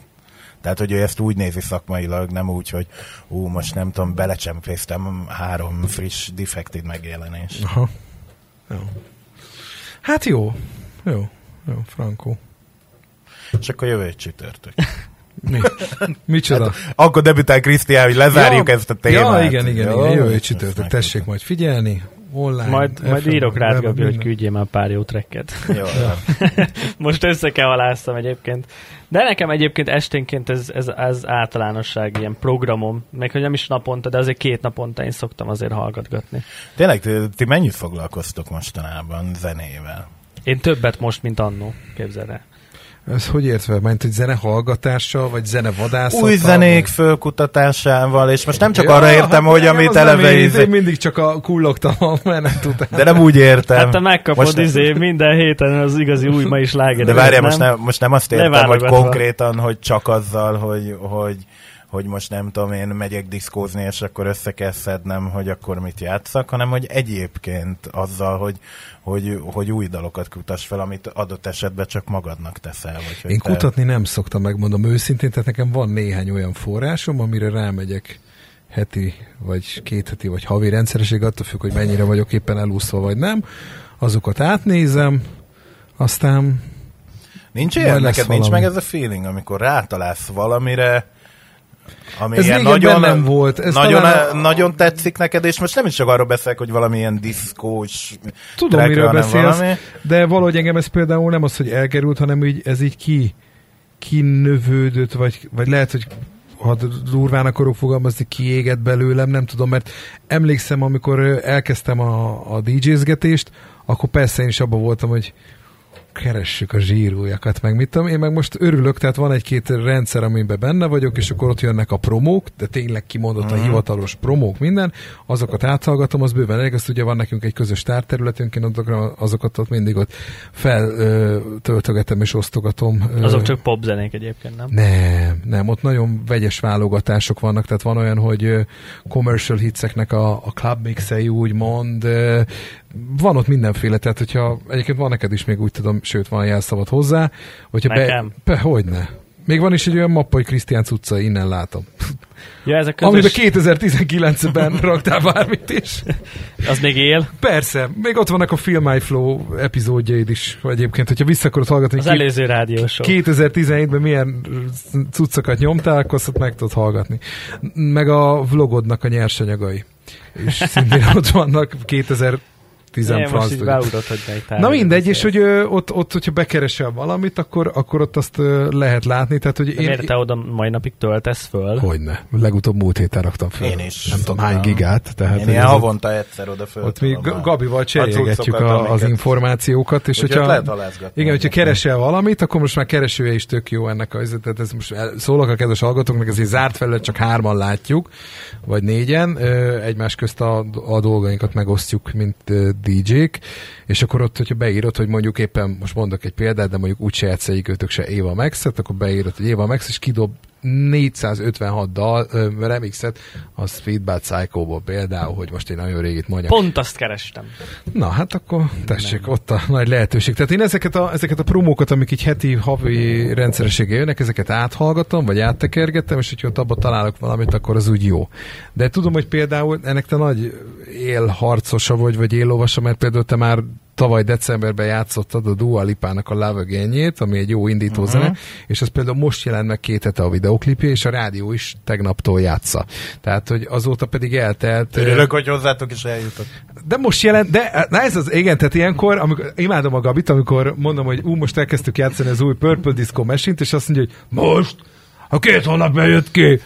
Tehát, hogy ő ezt úgy nézi szakmailag, nem úgy, hogy ú, most nem tudom, belecsempésztem három friss defected megjelenést.
Aha. Jó. Hát jó. Jó. Jó, Frankó.
És akkor jövő egy csütörtök.
Mi? Micsoda?
Akkor debütál Krisztián, hogy lezárjuk
ja,
ezt a témát.
Ja, igen, igen,
Jó?
igen. Jövő csütörtök. Tessék majd figyelni. Online.
Majd, majd írok rád, Gabi, hogy küldjél már pár jó trekket.
Jó.
Most össze kell alásztam egyébként. De nekem egyébként esténként ez, ez, ez általánosság, ilyen programom, meg hogy nem is naponta, de azért két naponta én szoktam azért hallgatgatni.
Tényleg, ti, ti mennyit foglalkoztok mostanában zenével?
Én többet most, mint annó, képzeld el.
Ez hogy értve? Ment, hogy zene hallgatással, vagy zene vadászattal?
Új zenék
vagy-
fölkutatásával, és most nem csak
Ja,
arra értem,
hát
hogy amit eleve... izé-
én mindig csak a kullogtam a menet után.
De nem úgy értem.
Hát te megkapod
Most-
izé minden héten az igazi új mai sláger.
De várjál, most nem, most nem azt értem, hogy konkrétan, hogy csak azzal, hogy, hogy, hogy most nem tudom, én megyek diszkózni, és akkor össze kell szednem, hogy akkor mit játszak, hanem hogy egyébként azzal, hogy, hogy, hogy új dalokat kutass fel, amit adott esetben csak magadnak teszel. Vagy hogy
Én
te-
kutatni nem szoktam, megmondom őszintén, tehát nekem van néhány olyan forrásom, amire rámegyek heti, vagy két heti, vagy havi rendszereség, attól függ, hogy mennyire vagyok éppen elúszva, vagy nem. Azokat átnézem, aztán
Nincs ilyen? Neked nincs
valami.
meg ez a feeling, amikor rátalálsz valamire, ami
Ez
ilyen nagyon,
bennem volt. Ez
nagyon,
a-
nagyon tetszik neked, és most nem is csak arról beszélek, hogy valami ilyen diszkós
tudom,
track,
miről beszélsz,
valami.
de valahogy engem ez például nem az, hogy elkerült, hanem így, ez így ki, kinövődött, vagy, vagy lehet, hogy ha durván akarok fogalmazni, kiégett belőlem, nem tudom, mert emlékszem, amikor elkezdtem a, a DJ-zgetést, akkor persze én is abban voltam, hogy keressük a zsírójakat, meg mit tudom, én meg most örülök, tehát van egy-két rendszer, amiben benne vagyok, és akkor ott jönnek a promók, de tényleg kimondott a
Mhm.
hivatalos promók, minden, azokat áthallgatom, az bőven elég, azt ugye van nekünk egy közös tárterületünk, én azokat ott mindig ott feltöltögetem és osztogatom.
Azok csak popzenék egyébként, nem?
nem, nem, ott nagyon vegyes válogatások vannak, tehát van olyan, hogy commercial hitseknek a, a club mixei úgymond, van ott mindenféle, tehát hogyha egyébként van neked is még úgy tudom, sőt van jelszavad hozzá, hogyha
Nekem?
be, be, hogyne. Még van is egy olyan mappa, hogy Krisztián Cucca, innen látom.
Ja, ezek
Amiben
közös,
2019-ben raktál bármit is.
az még él.
Persze, még ott vannak a Film My Flow epizódjaid is egyébként, hogyha vissza akarod hallgatni,
Az
ki-
előző rádiósok.
2017-ben milyen cuccokat nyomtál, akkor azt meg tudod hallgatni. Meg a vlogodnak a nyersanyagai. És szintén ott vannak 2010
Most
franc. Na mindegy, és hogy ö, ott, ott, hogyha bekeresel valamit, akkor, akkor ott azt ö, lehet látni. Tehát, hogy én,
miért te oda mai napig töltesz föl?
Hogyne. Legutóbb múlt héten raktam fel.
Én is
Nem tudom hány gigát. Tehát
Én ilyen havonta egyszer oda föl.
Ott mi Gabival cserélgetjük a, az információkat, és hogyha...
lehet.
Igen, hogyha keresel valamit, akkor most már keresője is tök jó ennek a tehát ez most szólok a kedves hallgatóknak, ez egy zárt felület, csak hárman látjuk, vagy négyen, egymás közt a, a dolgainkat megosztjuk, mint DJ-k, és akkor ott, hogyha beírod, hogy mondjuk éppen, most mondok egy példát, de mondjuk úgy se játsz egyikőtök se Éva Max-et, akkor beírod, hogy Éva Max, és kidob 456 dal, ö, remixet a Speedbad Psycho-ból például, hogy most én nagyon régit mondjak.
Pont azt kerestem.
Na, hát akkor tessék, ott a nagy lehetőség. Tehát én ezeket a, ezeket a promókat, amik így heti, havi rendszerességgel jönnek, ezeket áthallgatom, vagy áttekergetem, és hogyha ott abban találok valamit, akkor az úgy jó. De tudom, hogy például ennek te nagy élharcosa vagy, vagy éllovasa, mert például te már tavaly decemberben játszottad a Dua Lipának a Love again ami egy jó indító uh-huh. zene, és az például most jelent meg két hete a videoklipje, és a rádió is tegnaptól játsza. Tehát, hogy azóta pedig eltelt...
Örülök, hogy hozzátok is eljutott.
de most jelent, de na ez az, igen, tehát ilyenkor, amikor, imádom a Gabit, amikor mondom, hogy ú, most elkezdtük játszani az új Purple Disco machine és azt mondja, hogy most? A két hónap jött ki.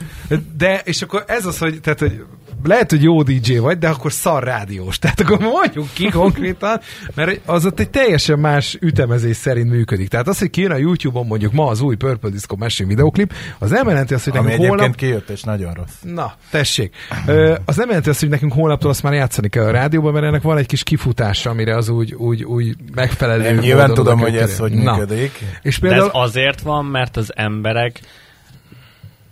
De, és akkor ez az, hogy, tehát, hogy lehet, hogy jó DJ vagy, de akkor szar rádiós. Tehát akkor mondjuk ki konkrétan, mert az ott egy teljesen más ütemezés szerint működik. Tehát az, hogy kijön a YouTube-on mondjuk ma az új Purple Disco Machine videoklip, az nem jelenti azt, hogy
Ami
nekünk holnap...
kijött, és nagyon rossz.
Na, tessék. Ö, az nem jelenti azt, hogy nekünk holnaptól azt már játszani kell a rádióban, mert ennek van egy kis kifutása, amire az úgy, úgy, úgy megfelelő.
Én nyilván tudom, hogy ez hogy
kerülni. Na.
működik.
És
De
például...
ez azért van, mert az emberek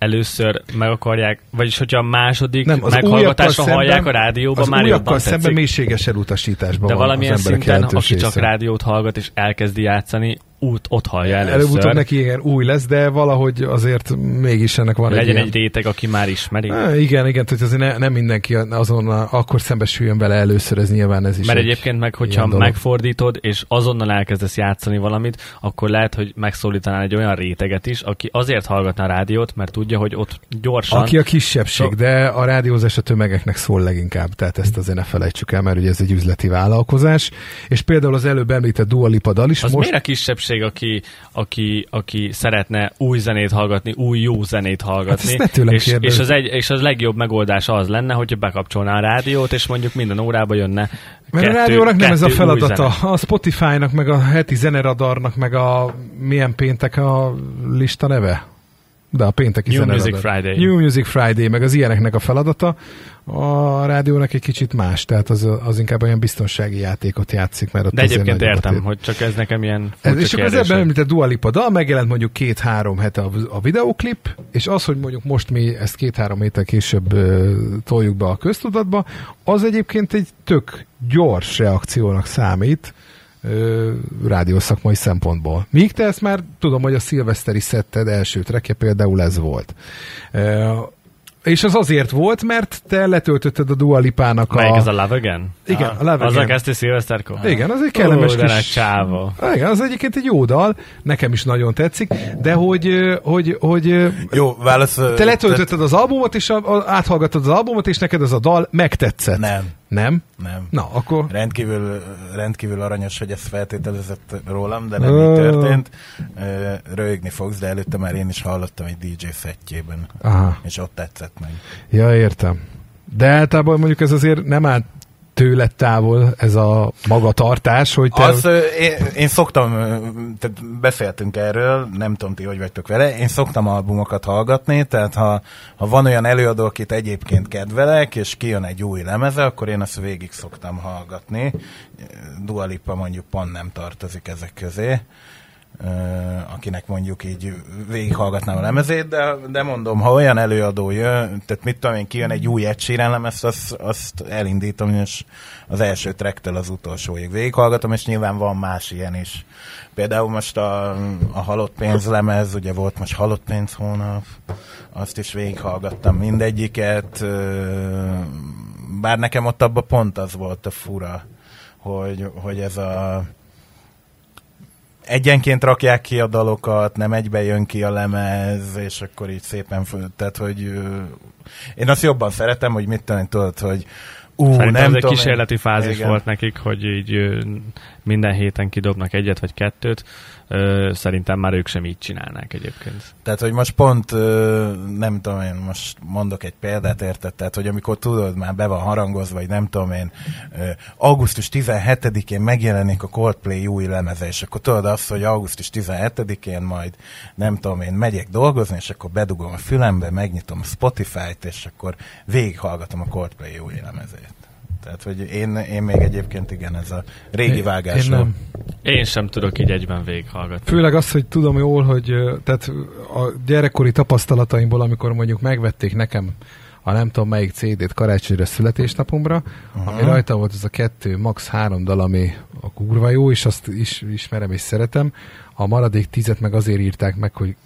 először meg akarják, vagyis hogyha a második
nem, az
meghallgatáson
újakkal
hallják a
szemben-
rádióban,
az
már jobban
szemben
tetszik.
mélységes elutasításban
De
van
valamilyen szinten, aki csak rádiót hallgat és elkezdi játszani, út, ott hallja először.
Előbb-utóbb neki igen, új lesz, de valahogy azért mégis ennek van
Legyen
egy,
egy réteg, aki már ismeri.
Á, igen, igen, tehát azért ne, nem mindenki azonnal akkor szembesüljön vele először, ez nyilván ez is
Mert
egy
egyébként meg, hogyha
ilyen
megfordítod, és azonnal elkezdesz játszani valamit, akkor lehet, hogy megszólítanál egy olyan réteget is, aki azért hallgatna a rádiót, mert tudja, hogy ott gyorsan...
Aki a kisebbség,
So-
de a rádiózás a tömegeknek szól leginkább, tehát ezt azért ne felejtsük el, mert ugye ez egy üzleti vállalkozás, és például az előbb említett Dua Lipa dal is
Az
most...
miért a kisebbség, aki, aki, aki szeretne új zenét hallgatni, új jó zenét hallgatni?
Hát
és, és, az egy, és az legjobb megoldás az lenne, hogyha bekapcsolná a rádiót, és mondjuk minden órába jönne
Mert
kettő,
a rádiónak nem ez a feladata. A Spotify-nak, meg a heti zeneradarnak, meg a milyen péntek a lista neve? De a pénteki
New
zeneradar.
Music Friday.
New Music Friday, meg az ilyeneknek a feladata. A rádiónak egy kicsit más, tehát az, az inkább olyan biztonsági játékot játszik, mert ott
De egyébként értem,
tét.
hogy csak ez nekem ilyen
Ez, és akkor az ebben említett Dua Lipa dal, megjelent mondjuk két-három hete a, a videoklip, és az, hogy mondjuk most mi ezt két-három héttel később ö, toljuk be a köztudatba, az egyébként egy tök gyors reakciónak számít ö, rádiószakmai szempontból. Míg te ezt már tudom, hogy a szilveszteri szetted első trekje például ez volt. Ö, és az azért volt, mert te letöltötted a Dua Lipának
Melyik
a...
ez a Love Again?
Igen, a Love
Azzal
Again.
kezdte Szilveszterkor?
Igen, az egy kellemes
Ó,
kis...
csávó.
Igen, az egyébként egy jó dal, nekem is nagyon tetszik, de hogy, hogy, hogy
Jó, válasz...
te letöltötted az albumot, és a, a, áthallgattad az albumot, és neked az a dal megtetszett.
Nem,
Nem?
nem.
Na, akkor...
Rendkívül, rendkívül aranyos, hogy ezt feltételezett rólam, de nem így történt. Röhögni fogsz, de előtte már én is hallottam egy DJ szettjében,
Aha.
és ott tetszett meg.
Ja, értem. De általában mondjuk ez azért nem áll tőled távol ez a magatartás, hogy te...
Az, én, én szoktam, tehát beszéltünk erről, nem tudom ti, hogy vagytok vele, én szoktam albumokat hallgatni, tehát ha, ha van olyan előadó, akit egyébként kedvelek, és kijön egy új lemeze, akkor én azt végig szoktam hallgatni. Dua Lipa mondjuk pont nem tartozik ezek közé akinek mondjuk így végighallgatnám a lemezét, de, de mondom, ha olyan előadó jön, tehát mit tudom én, kijön egy új Ed lemez, azt, azt elindítom, és az első tracktől az utolsóig végighallgatom, és nyilván van más ilyen is. Például most a, a Halott Pénz lemez, ugye volt most Halott Pénz hónap, azt is végighallgattam mindegyiket, bár nekem ott abban pont az volt a fura, hogy, hogy ez a egyenként rakják ki a dalokat, nem egybe jön ki a lemez, és akkor így szépen, tehát hogy én azt jobban szeretem, hogy mit tenni, tudod, hogy
Ú, Szerintem nem ez tudom, egy kísérleti fázis igen. volt nekik, hogy így minden héten kidobnak egyet vagy kettőt. Szerintem már ők sem így csinálnák egyébként.
Tehát, hogy most pont, nem tudom én, most mondok egy példát, érted? Tehát, hogy amikor tudod, már be van harangozva, vagy nem tudom én, augusztus 17-én megjelenik a Coldplay új lemeze, és akkor tudod azt, hogy augusztus 17-én majd, nem tudom én, megyek dolgozni, és akkor bedugom a fülembe, megnyitom a Spotify-t, és akkor végighallgatom a Coldplay új lemezét. Tehát, hogy én, én még egyébként igen, ez a régi vágás.
Én, nem. én sem tudok így egyben végighallgatni.
Főleg azt, hogy tudom jól, hogy tehát a gyerekkori tapasztalataimból, amikor mondjuk megvették nekem a nem tudom melyik CD-t karácsonyra születésnapomra, uh-huh. ami rajta volt az a kettő, max. három dal, ami a kurva jó, és azt is ismerem és szeretem. A maradék tizet meg azért írták meg, hogy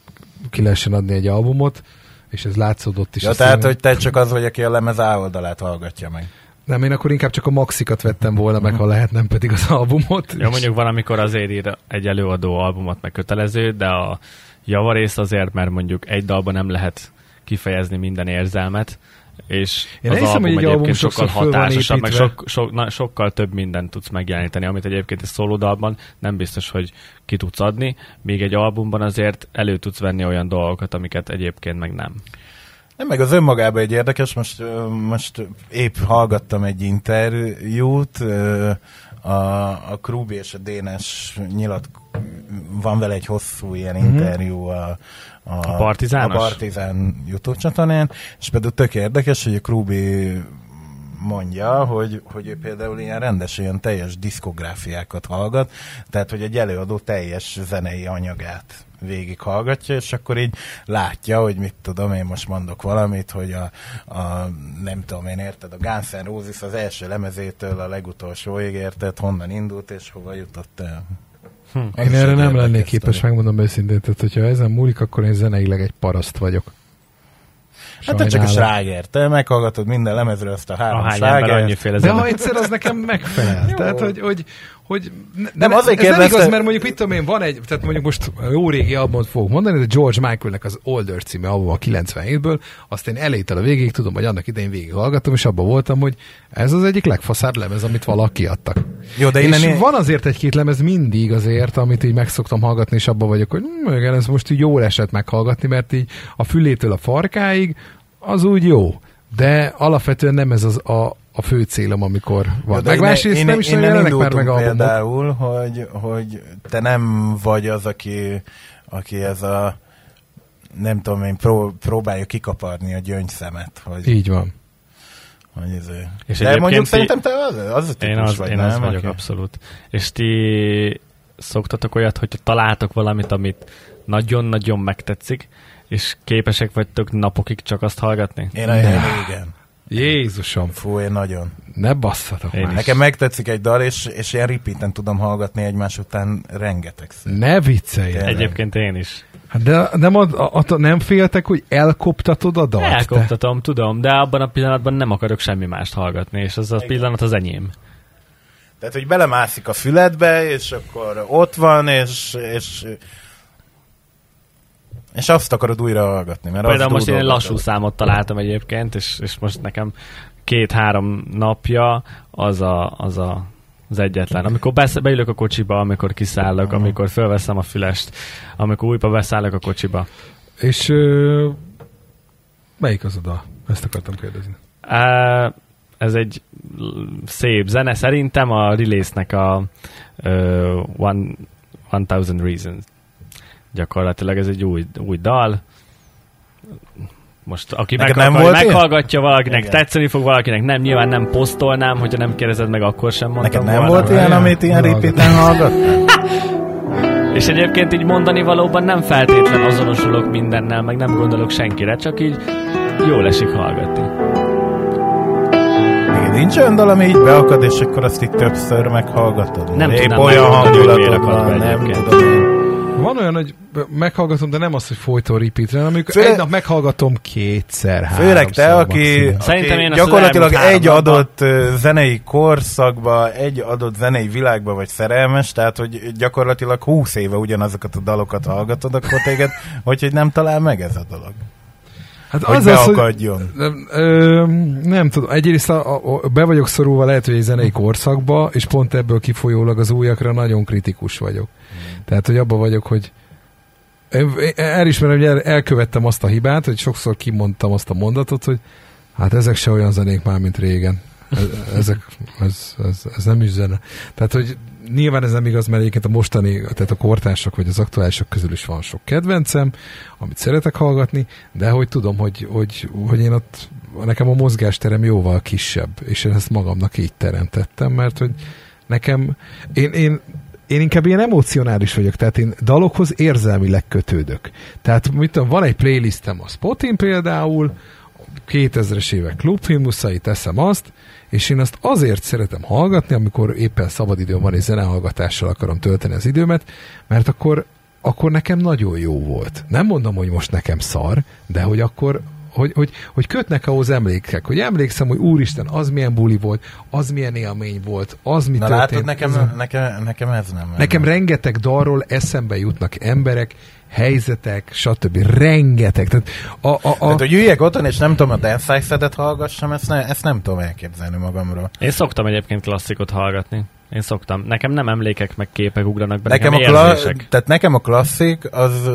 ki lehessen adni egy albumot, és ez látszódott is.
Ja, tehát, hogy te csak az vagy, aki a lemez A oldalát hallgatja meg.
Nem, én akkor inkább csak a maxikat vettem volna meg, ha lehet, nem pedig az albumot.
Ja, mondjuk valamikor azért ír egy előadó albumot meg kötelező, de a javarész azért, mert mondjuk egy dalban nem lehet kifejezni minden érzelmet, és Én az hiszem, album egyébként sokkal hatásosabb, meg sok, sok, na, sokkal több mindent tudsz megjeleníteni, amit egyébként egy szólódalban nem biztos, hogy ki tudsz adni, míg egy albumban azért elő tudsz venni olyan dolgokat, amiket egyébként meg nem.
Nem, meg az önmagában egy érdekes, most, most épp hallgattam egy interjút, a, a Krúbi és a Dénes nyilat, van vele egy hosszú ilyen mm-hmm. interjú a,
a, a
a Partizán YouTube csatornán, és például tök érdekes, hogy a Krúbi mondja, hogy, hogy ő például ilyen rendes, ilyen teljes diszkográfiákat hallgat, tehát hogy egy előadó teljes zenei anyagát végighallgatja, és akkor így látja, hogy mit tudom, én most mondok valamit, hogy a, a nem tudom én érted, a Guns N' Roses az első lemezétől a legutolsóig érted, honnan indult és hova jutott el.
Hm. Én erre nem lennék képes, megmondom őszintén, tehát hogyha ezen múlik, akkor én zeneileg egy paraszt vagyok.
Hát te csak a sláger. Te meghallgatod minden lemezről ezt a három
slágert. De ha egyszer az nekem megfelel. Tehát, hogy, hogy, hogy ne, nem, azért ez nem igaz, mert mondjuk itt tudom én, van egy, tehát mondjuk most jó régi albumot fogok mondani, de George Michaelnek az Older című album a 97-ből, azt én elejétől a végig tudom, hogy annak idején végighallgattam, és abban voltam, hogy ez az egyik legfaszább lemez, amit valaki adtak. Jó, de és innen... van azért egy-két lemez mindig azért, amit így megszoktam hallgatni, és abban vagyok, hogy hm, igen, ez most így jól esett meghallgatni, mert így a fülétől a farkáig az úgy jó. De alapvetően nem ez az a, a fő célom, amikor van.
De meg másrészt nem is nagyon jelenek már meg albumok. például, hogy, hogy te nem vagy az, aki, aki ez a nem tudom én, pró, próbálja kikaparni a gyöngyszemet. Hogy,
Így van.
Hogy ez, és De mondjuk ti, szerintem te az, az a típus
én az,
vagy,
én
nem?
az vagyok, abszolút. És ti szoktatok olyat, hogy találtok valamit, amit nagyon-nagyon megtetszik, és képesek vagytok napokig csak azt hallgatni?
Én, én igen.
Jézusom.
Fú, én nagyon.
Ne basszatok
én már. Nekem megtetszik egy dal, és, és ilyen repeaten tudom hallgatni egymás után rengeteg
Ne viccelj.
Egyébként én is.
Hát de nem, ad, a, nem féltek, hogy elkoptatod a dalt?
Elkoptatom, te? tudom, de abban a pillanatban nem akarok semmi mást hallgatni, és az a Igen. pillanat az enyém.
Tehát, hogy belemászik a füledbe, és akkor ott van, és, és és azt akarod újra hallgatni. Mert
Például most én egy lassú számot találtam egyébként, és, és most nekem két-három napja az a, az a az egyetlen. Amikor besz- beülök a kocsiba, amikor kiszállok, uh-huh. amikor fölveszem a fülest, amikor újra beszállok a kocsiba.
És ö, melyik az oda? Ezt akartam kérdezni. Uh,
ez egy szép zene. Szerintem a release-nek a uh, one, 1000 Reasons. Gyakorlatilag ez egy új, új dal. Most aki
Neked
meg
nem volt ilyen?
meghallgatja, valakinek
Igen.
tetszeni fog, valakinek nem. Nyilván nem posztolnám, hogyha nem kérdezed meg, akkor sem mondtam
Neked nem volt ilyen, amit ilyen repeaten hallgattál?
És egyébként így mondani valóban nem feltétlen azonosulok mindennel, meg nem gondolok senkire, csak így jól esik hallgatni.
Még nincs olyan dal, ami így beakad, és akkor azt itt többször meghallgatod?
Nem
Épp
tudnám
olyan hangulatod van, nem tudom.
Van olyan, hogy meghallgatom, de nem az, hogy folyton repeatre, hanem amikor
Főleg-
egy nap meghallgatom kétszer,
Főleg te, aki.
Szerintem én
gyakorlatilag egy
napban-
adott ö, zenei korszakba, egy adott zenei világba vagy szerelmes, tehát hogy gyakorlatilag húsz éve ugyanazokat a dalokat hallgatod, akkor téged, hogy, nem talál meg ez a dolog.
Hát
Hogy
az az, hogy
beakadjon.
Nem, ö, nem tudom, egyrészt a, a, a, be vagyok szorulva lehet, hogy egy zenei korszakba, és pont ebből kifolyólag az újakra nagyon kritikus vagyok. Tehát, hogy abban vagyok, hogy elismerem, hogy el, elkövettem azt a hibát, hogy sokszor kimondtam azt a mondatot, hogy hát ezek se olyan zenék már, mint régen. E- Ezek, ez, ez, ez nem is zene. Tehát, hogy nyilván ez nem igaz, mert egyébként a mostani, tehát a kortársak vagy az aktuálisok közül is van sok kedvencem, amit szeretek hallgatni, de hogy tudom, hogy, hogy, hogy én ott, nekem a mozgásterem jóval kisebb, és én ezt magamnak így teremtettem, mert hogy nekem, én, én én inkább ilyen emocionális vagyok, tehát én dalokhoz érzelmileg kötődök. Tehát mit tudom, van egy playlistem a Spotin például, 2000-es évek klubfilmuszai, teszem azt, és én azt azért szeretem hallgatni, amikor éppen szabadidőm van és zenehallgatással akarom tölteni az időmet, mert akkor, akkor nekem nagyon jó volt. Nem mondom, hogy most nekem szar, de hogy akkor hogy, hogy, hogy kötnek ahhoz emlékek, hogy emlékszem, hogy úristen, az milyen buli volt, az milyen élmény volt, az mi
Na
történt.
látod, nekem,
Ez
nekem, nekem ez nem.
Nekem rengeteg dalról eszembe jutnak emberek, helyzetek, stb. Rengeteg. Tehát a, a, a,
Hát, hogy üljek otthon, és nem tudom, a Dance hallgassam, ezt, ne, ezt nem tudom elképzelni magamról.
Én szoktam egyébként klasszikot hallgatni. Én szoktam. Nekem nem emlékek meg képek ugranak be,
Nekem
nekem,
a, kla- tehát nekem a klasszik, az...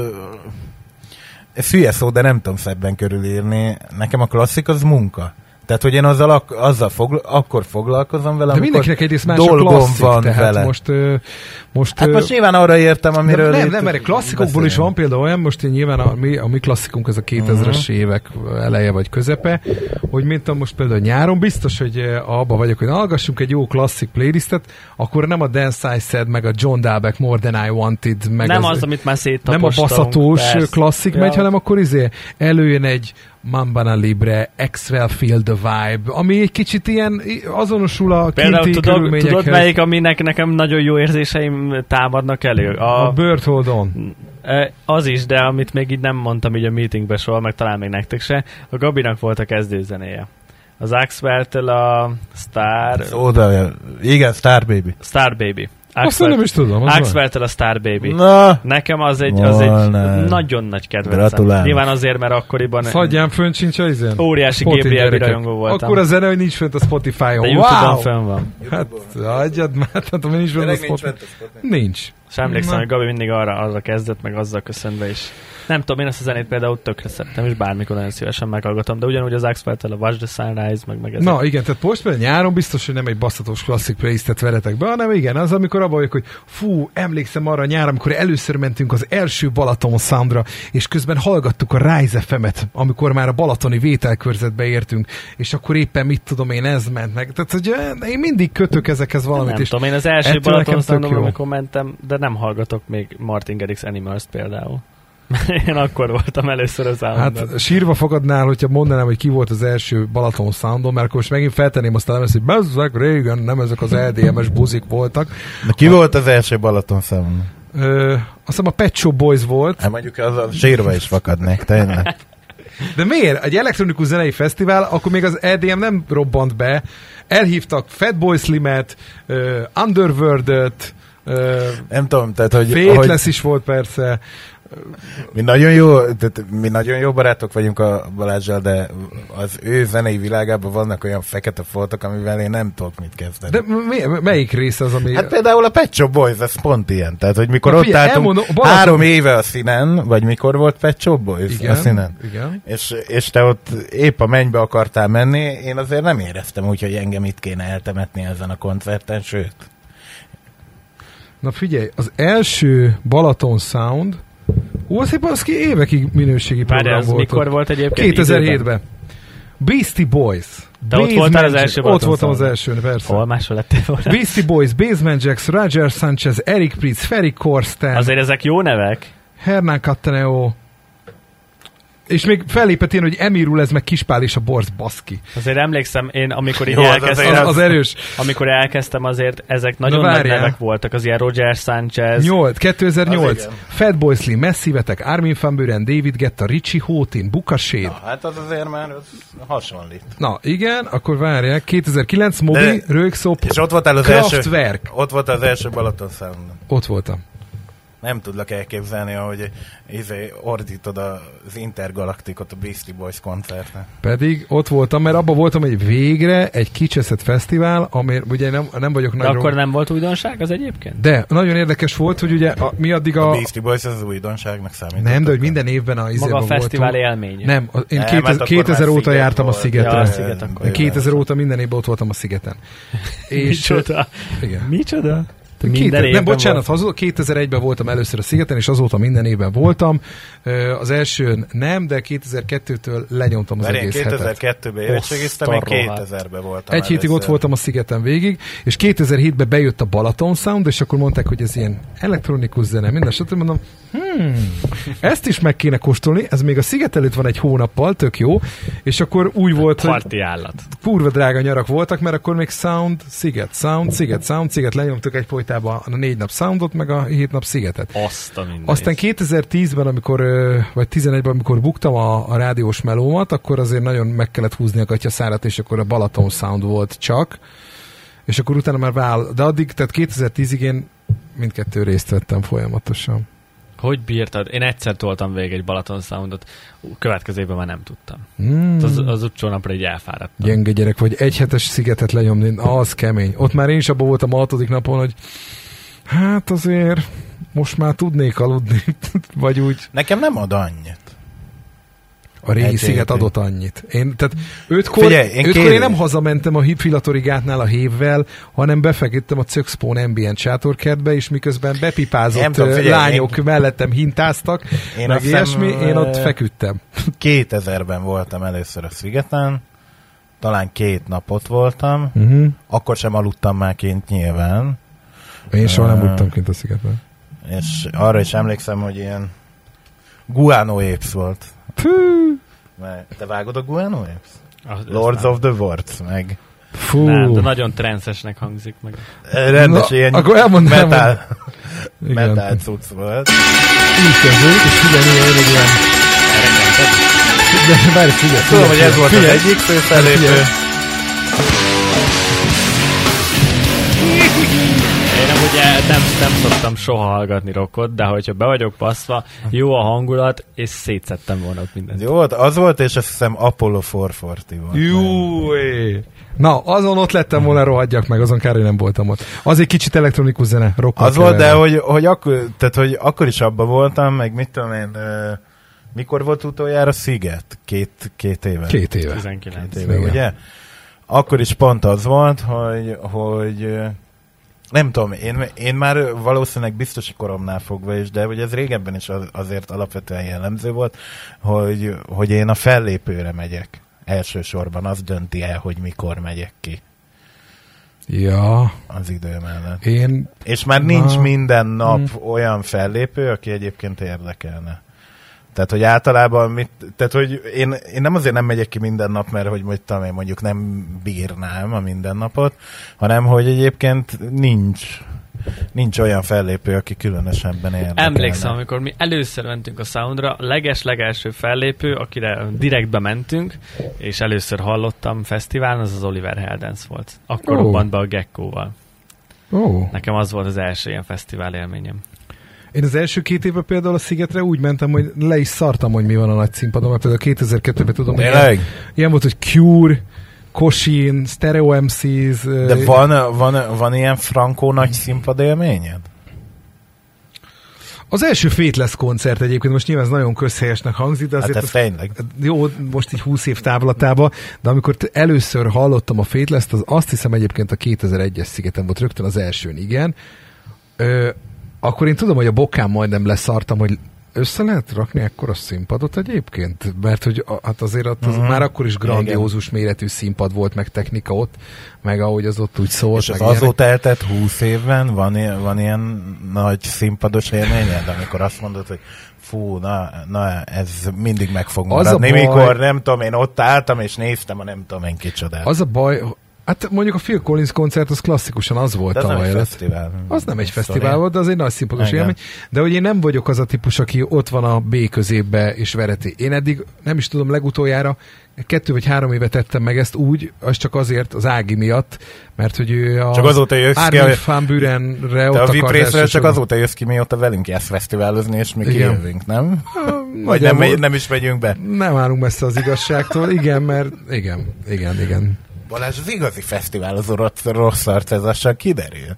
Ez hülye de nem tudom szebben körülírni. Nekem a klasszik az munka. Tehát, hogy én azzal, azzal fogla- akkor foglalkozom vele,
de mindenkinek egyrészt más a
dolgom
klasszik,
van
tehát
vele.
most, most,
Hát most nyilván arra értem, amiről
nem, nem, mert klasszikokból is
beszélünk.
van például olyan, most én nyilván a mi, a mi klasszikunk ez a 2000-es
Mhm.
évek eleje vagy közepe, hogy mint tudom, most például nyáron biztos, hogy abba vagyok, hogy hallgassunk egy jó klasszik playlistet, akkor nem a Dance I Said, meg a John Dahlbeck More Than I Wanted, meg
nem az, amit már
nem a baszatós
persze.
klasszik
Ja.
megy, hanem akkor izé előjön egy Mambana Libre, Axwell Feel the Vibe, ami egy kicsit ilyen azonosul a
Például
kinti
tudod, tudod melyik, aminek nekem nagyon jó érzéseim támadnak elő?
A
A,
Bird Hold On.
az is, de amit még így nem mondtam így a meetingbe soha, meg talán még nektek se, a Gabinak volt a kezdőzenéje. Az Axwell-től a Star,
Oda, igen, Star Baby.
Star Baby.
Azt én nem is tudom.
Axwell-től a Star Baby.
Na,
Nekem az egy, az egy
Volna.
nagyon nagy kedvencem.
Gratulálok.
Nyilván azért, mert akkoriban
Szagyján fönn sincs a izén?
óriási
Spotify
Gabriel
gyerekek.
rajongó voltam.
Akkor a zene, hogy nincs fönt a Spotify-on.
de Youtube-on
wow!
fönn van.
Hát, adjad már, tehát ami nincs fönt a Spotify. Nincs.
És emlékszem,
Na.
hogy Gabi mindig arra, arra kezdett, meg azzal köszönve is. Nem tudom, én ezt a zenét például tökre szeretem, és bármikor nagyon szívesen meghallgatom, de ugyanúgy az Axwell-tel a Watch the Sunrise, meg, meg ez.
Na igen, tehát most például nyáron biztos, hogy nem egy basszatos klasszik playlistet veretek be, hanem igen, az, amikor abban vagyok, hogy fú, emlékszem arra a nyár, amikor először mentünk az első Balaton Soundra, és közben hallgattuk a Rise FM-et, amikor már a balatoni vételkörzetbe értünk, és akkor éppen mit tudom én, ez ment meg. Tehát, hogy eh, én mindig kötök ezekhez valamit,
nem
és
tudom, én az első Balaton
jó.
amikor mentem, de nem hallgatok még Martin Garrix Animals például. én akkor voltam először az államban.
Hát sírva fogadnál, hogyha mondanám, hogy ki volt az első Balaton Soundon, mert akkor most megint feltenném azt a lemezt, hogy bezzek régen, nem ezek az LDMS buzik voltak.
Na, ki volt az első Balaton számon?
Ö, azt hiszem a Pet Shop Boys volt,
Hát mondjuk az a sírva is fakadnék, tényleg.
de miért? Egy elektronikus zenei fesztivál, akkor még az EDM nem robbant be. Elhívtak Fatboy Slimet, Underworld-öt, uh,
Nem tudom, tehát hogy...
Fateless
hogy
is volt persze,
Mi nagyon jó, tehát mi nagyon jó barátok vagyunk a Balázsjal, de az ő zenei világában vannak olyan fekete foltok, amivel én nem tudok mit kezdeni.
De mi, melyik része az, ami...
Hát például a Pet Shop Boys, ez pont ilyen. Tehát, hogy mikor
Na
ott
figyelj,
álltunk
elmondom, Balaton-
három éve a színen, vagy mikor volt Pet Shop Boys
igen,
a színen,
igen.
és, és te ott épp a mennybe akartál menni, én azért nem éreztem úgy, hogy engem itt kéne eltemetni ezen a koncerten, sőt.
Na figyelj, az első Balaton Sound, ó, éppen az ki évekig minőségi
Várj,
program
az
volt.
mikor
ott.
volt egyébként? időben?
2007-ben. Beastie Boys.
De ott voltál az első
Ott voltam az elsőn, persze.
Hol máshol lettél volna?
Beastie Boys, Basement Jacks, Roger Sanchez, Eric Pritz, Ferry Corsten,
Azért ezek jó nevek.
Hernán Cattaneo, és még fellépett ilyen, hogy Emirul, ez meg Kispál és a Borz, baszki.
Azért emlékszem, én amikor így
Jó, az
elkezdtem,
Az, az erős.
amikor elkezdtem azért, ezek nagyon nagy
várjál.
nevek voltak, az ilyen Roger Sanchez.
8, 2008.
Az igen.
Fatboy Slim, Massivetek, Armin van Buren, David Getta, Richie Bukashade.
Na, hát az azért már hasonlít.
Na igen, akkor várják. 2009, Mobi, Rögszop,
És ott voltál az első...
Kraftwerk.
Ott volt az első Balaton Soundon.
Ott voltam.
Nem tudlak elképzelni, hogy izé, ordítod az Intergalaktikot a Beastie Boys koncerten.
Pedig ott voltam, mert abban voltam, hogy végre egy kicseszett fesztivál, ami ugye nem, nem vagyok
De
nagyon...
akkor nem volt újdonság az egyébként?
De nagyon érdekes volt, hogy ugye a, mi addig
A
a...
Beastie Boys az újdonságnak számít.
Nem, de hogy minden évben a
Maga a fesztivál
voltunk.
élménye.
Nem, a- én
Nem,
2000,
mert akkor
2000
már
óta
Sziget
jártam a
volt.
Szigetre.
Ja, a Sziget akkor.
igen.
2000 óta minden évben ott voltam a Szigeten. És,
Micsoda?
igen.
Micsoda? Te
Két,
Minden
nem, bocsánat, hazudok, 2001-ben voltam először a Szigeten, és azóta minden évben voltam. Az elsőn nem, de 2002-től lenyomtam az
Mert én
egész hetet.
2002-ben érettségiztem, én
Oszta rohadt.
2000-ben voltam
Egy hétig ott voltam a Szigeten végig, és 2007-ben bejött a Balaton Sound, és akkor mondták, hogy ez ilyen elektronikus zene, minden stb. Mondom, hmm, ezt is meg kéne kóstolni, ez még a Sziget előtt van egy hónappal, tök jó, és akkor úgy volt, hogy
Parti állat.
kurva drága nyarak voltak, mert akkor még Sound, Sziget, Sound, Sziget, Sound, Sziget, lenyomtuk egy folytában a négy nap Soundot, meg a hét nap Szigetet.
Azt a minden.
Aztán 2010-ben, amikor, vagy 11-ben, amikor buktam a, a rádiós melómat, akkor azért nagyon meg kellett húzni a gatyaszárat, és akkor a Balaton Sound volt csak, és akkor utána már váll, de addig, tehát 2010-ig én mindkettő részt vettem folyamatosan.
Hogy bírtad? Én egyszer toltam végig egy Balaton Soundot, következő évben már nem tudtam.
Mm,
Az, az utcsó napra egy elfáradtam.
gyenge gyerek, vagy egy hetes szigetet lenyomni, az kemény. Ott már én is abban voltam a hatodik napon, hogy hát azért most már tudnék aludni, vagy úgy.
Nekem nem ad annyit.
A régi
Egy
sziget adott annyit. Én, tehát ötkor,
Figyelj, én
ötkor én nem hazamentem a filatorigátnál a hévvel, hanem befeküdtem a Cökszpón ambient sátorkertbe, és miközben
Nem
bepipázott
tudom,
ö,
figyelj,
lányok mellettem hintáztak,
Én
meg ilyesmi, én ott feküdtem.
2000-ben voltam először a Szigeten, talán két napot voltam,
Uh-huh.
akkor sem aludtam már kint nyilván,
Én soha nem voltam kint a szigetben.
és arra is emlékszem, hogy ilyen Guano Apes volt.
Fű,
Te vágod a Guano Apes?
Az-
Lords of the Words, meg
fú.
Nem, de nagyon transzesnek hangzik meg.
rendes
Na,
ilyen
akkor elmondanám,
metal,
Igen.
metal cucc volt.
Így kezdődik, és figyelj, egy ilyen... De várj, figyelj,
Tudom,
figyelj,
hogy ez volt az
figyelj.
egyik fő
nem nem, szoktam soha hallgatni rockot, de hogyha be vagyok passzva, jó a hangulat, és szétszettem volna ott mindent.
Jó volt, az volt, és azt hiszem Apollo 440 volt.
Júj! Na, azon ott lettem volna, rohadjak meg, azon kár, hogy nem voltam ott. Az egy kicsit elektronikus zene, rokkal
Az volt, de hogy, hogy, akkor, tehát, hogy akkor is abban voltam, meg mit tudom én, mikor volt utoljára Sziget? Két, két éve?
Két éve.
19.
Két éve,
Igen.
ugye? Akkor is pont az volt, hogy, hogy nem tudom, én, én már valószínűleg biztos koromnál fogva is, de hogy ez régebben is az, azért alapvetően jellemző volt, hogy, hogy én a fellépőre megyek. Elsősorban az dönti el, hogy mikor megyek ki
Ja,
az idő mellett.
én...
És már nincs
Na.
minden nap
Hmm.
olyan fellépő, aki egyébként érdekelne. Tehát, hogy általában mit, tehát, hogy én, én nem azért nem megyek ki minden nap, mert hogy mondjuk, tudom én mondjuk nem bírnám a mindennapot, hanem hogy egyébként nincs, nincs olyan fellépő, aki különösebben érdekelne.
Emlékszem, amikor mi először mentünk a Soundra, a leges-legelső fellépő, akire direktbe mentünk, és először hallottam fesztiválon, az az Oliver Heldens volt. Akkor
Ó.
robbant be a Gekkóval.
Ó,
Nekem az volt az első ilyen fesztivál élményem.
Én az első két évben például a Szigetre úgy mentem, hogy le is szartam, hogy mi van a nagy színpadon, mert például 2002-ben tudom, hogy
Tényleg?
ilyen, ilyen volt, hogy Cure, Kosin, Stereo MCs.
De
ö,
van, van, van ilyen frankó nagy színpad élményed?
Az első Fétlesz koncert egyébként, most nyilván ez nagyon közhelyesnek hangzik, de
Hát
azért
ez
az,
tényleg.
jó, most így 20 év távlatába, de amikor először hallottam a Fétleszt, az azt hiszem egyébként a 2001-es szigeten volt rögtön az elsőn, igen. Ö, akkor én tudom, hogy a bokán majdnem leszartam, hogy össze lehet rakni ekkora színpadot egyébként? Mert hogy a- hát azért ott az
Mhm.
már akkor is grandiózus méretű színpad volt, meg technika ott, meg ahogy az ott úgy szólt.
És az
ilyenek.
azóta eltett 20 évben van, ilyen- van ilyen nagy színpados élményed, amikor azt mondod, hogy fú, na, na ez mindig meg fog
Az a
maradni,
baj-
mikor nem tudom, én ott álltam, és néztem a nem tudom én kicsodát.
Az a baj, hát mondjuk a Phil Collins koncert az klasszikusan az volt
De ez nem
tavaly
egy
előtt.
fesztivál.
Az nem egy
Sorry.
fesztivál volt, de az egy nagy
Igen.
élmény. De hogy én nem vagyok az a típus, aki ott van a B középbe és vereti. Én eddig, nem is tudom, legutoljára kettő vagy három éve tettem meg ezt úgy, az csak azért az Ági miatt, mert hogy ő a
Csak azóta jössz ki,
Armin
hogy-
van Burenre ott
a VIP részről csak azóta jössz ki, mióta velünk jársz fesztiválozni, és mi kijövünk, nem? Vagy nem, nem is megyünk be.
Nem állunk messze az igazságtól, igen, mert igen, igen, igen.
Balázs, az igazi fesztiválozó rossz, rossz arc, ez lassan kiderül.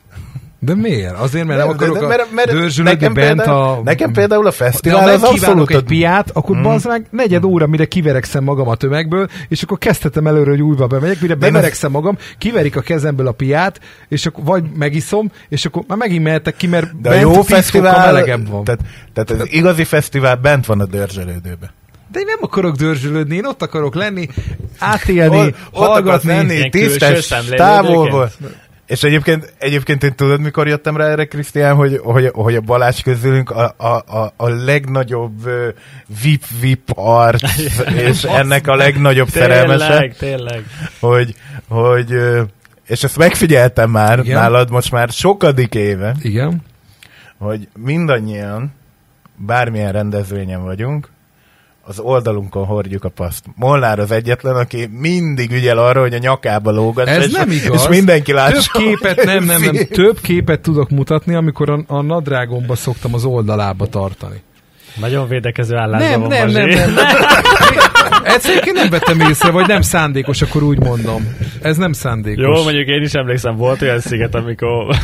De miért? Azért, mert nem
De- de-
akarok
de-
a
mert- mert
dörzsölődni
nekem
bent
például-
a...
Nekem például a
De
fesztivál
ha
az abszolút...
egy piát, akkor
Mm.
mm. bazd meg negyed óra, mire kiverekszem magam a tömegből, és akkor kezdhetem előre, hogy újra bemegyek, mire
De
beverekszem magam, kiverik a kezemből a piát, és akkor vagy megiszom, és akkor már megint mehetek ki, mert
De
bent
jó
10 fokkal
fesztivál,
melegebb van.
tehát, tehát az igazi fesztivál bent van a dörzsölődőbe.
De én nem akarok dörzsölődni, én ott akarok lenni, átélni, hallgatni.
lenni, tisztes távolból. És egyébként, egyébként én tudod, mikor jöttem rá erre, Krisztián, hogy, hogy, hogy a Balázs közülünk a, a, a, a legnagyobb vip-vip arc, és ennek a legnagyobb szerelmese,
Tényleg, tényleg.
hogy, hogy és ezt megfigyeltem már
Igen.
nálad most már sokadik éve,
Igen.
hogy mindannyian, bármilyen rendezvényen vagyunk, az oldalunkon hordjuk a paszt. Molnár az egyetlen, aki mindig ügyel arra, hogy a nyakába lógat.
Ez
és,
nem igaz.
És mindenki látja.
Több képet, nem, nem, nem, több képet tudok mutatni, amikor a, a nadrágomba szoktam az oldalába tartani.
Nagyon védekező állásban
Nem,
van
nem, nem, nem, nem. Egyszerűen nem vettem észre, vagy nem szándékos, akkor úgy mondom. Ez nem szándékos.
Jó, mondjuk én is emlékszem, volt olyan sziget, amikor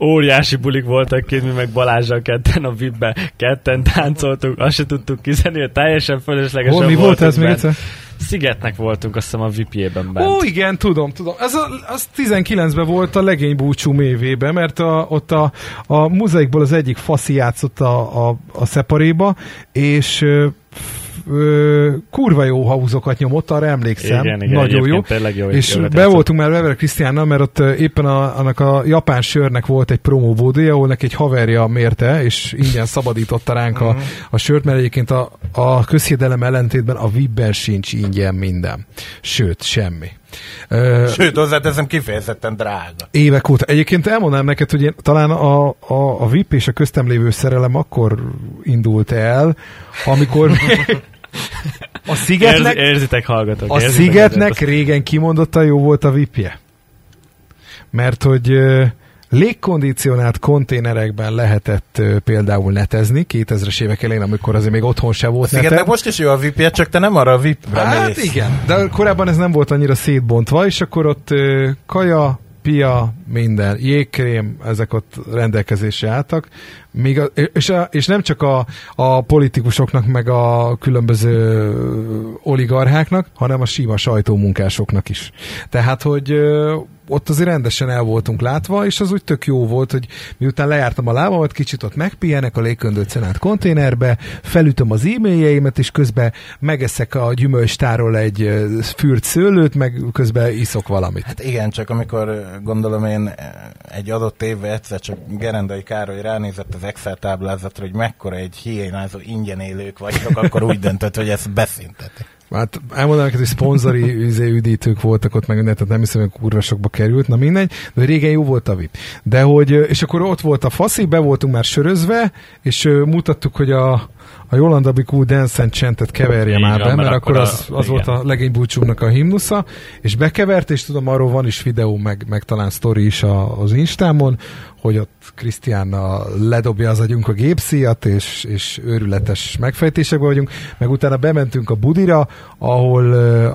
óriási bulik voltak két, mi meg Balázsral ketten a VIP-be, ketten táncoltunk, azt se tudtuk kizenni, hogy teljesen fölöslegesen
Hol, mi volt ez még egyszer?
Szigetnek voltunk, azt hiszem a VIP-jében bent.
Ó, igen, tudom, tudom. Ez a, az 19-ben volt a legény búcsú évében, mert a, ott a, a mozaikból az egyik faszi játszott a, a, a szeparéba, és ö, kurva jó hauzokat nyomott, arra emlékszem.
igen, igen,
Nagyon jó.
jó
És be voltunk már Weber Krisztiánnal, mert ott éppen a, annak a japán sörnek volt egy promóbódéja, ahol neki egy haverja mérte, és ingyen szabadította ránk
Mhm.
a, a sört, mert egyébként a, a közhiedelem ellentétben a Vibben sincs ingyen minden. Sőt, semmi.
Sőt, hozzáteszem kifejezetten drága.
évek óta. Egyébként elmondanám neked, hogy én, talán a, a, a VIP és a köztem lévő szerelem akkor indult el, amikor a Szigetnek,
érzitek, hallgatok.
a
érzitek,
Szigetnek
érzitek.
régen kimondottan jó volt a VIP-je. Mert hogy légkondicionált konténerekben lehetett például netezni 2000-es évek elején, amikor azért még otthon se volt
Szigetnek
neted.
most is jó a vip csak te nem arra a VIP-re
Hát
mész.
igen, de korábban ez nem volt annyira szétbontva, és akkor ott kaja, pia, minden, jégkrém, ezek ott rendelkezésre álltak. Míg a, és, a, és nem csak a, a politikusoknak, meg a különböző oligarcháknak, hanem a sima sajtómunkásoknak is. Tehát, hogy ott azért rendesen el voltunk látva, és az úgy tök jó volt, hogy miután lejártam a lábamat, kicsit ott megpihenek a légköndött szenát konténerbe, felütöm az e-mailjeimet, és közben megeszek a gyümölcstáról egy fürt szőlőt, meg közben iszok valamit.
Hát igen, csak amikor gondolom én egy adott évben egyszer csak Gerendai Károly ránézett az Excel táblázatra, hogy mekkora egy hiénázó ingyen élők vagytok, akkor úgy döntött, hogy ezt beszinteti.
Hát elmondanám neked, hogy szponzori üzé üdítők voltak ott, meg tehát nem hiszem, hogy kurva sokba került, na mindegy, de régen jó volt a VIP. De hogy, és akkor ott volt a faszi, be voltunk már sörözve, és mutattuk, hogy a, a Jolanda Be Cool Dance and Chantet keverje
Így
már be,
mert
mert akkor az, az volt
igen.
a legénybúcsúnak a himnusza, és bekevert, és tudom, arról van is videó, meg, meg talán sztori is a, az Instámon, hogy ott Krisztiána ledobja az agyunk a gépszíjat, és, és őrületes megfejtésekben vagyunk, meg utána bementünk a budira, ahol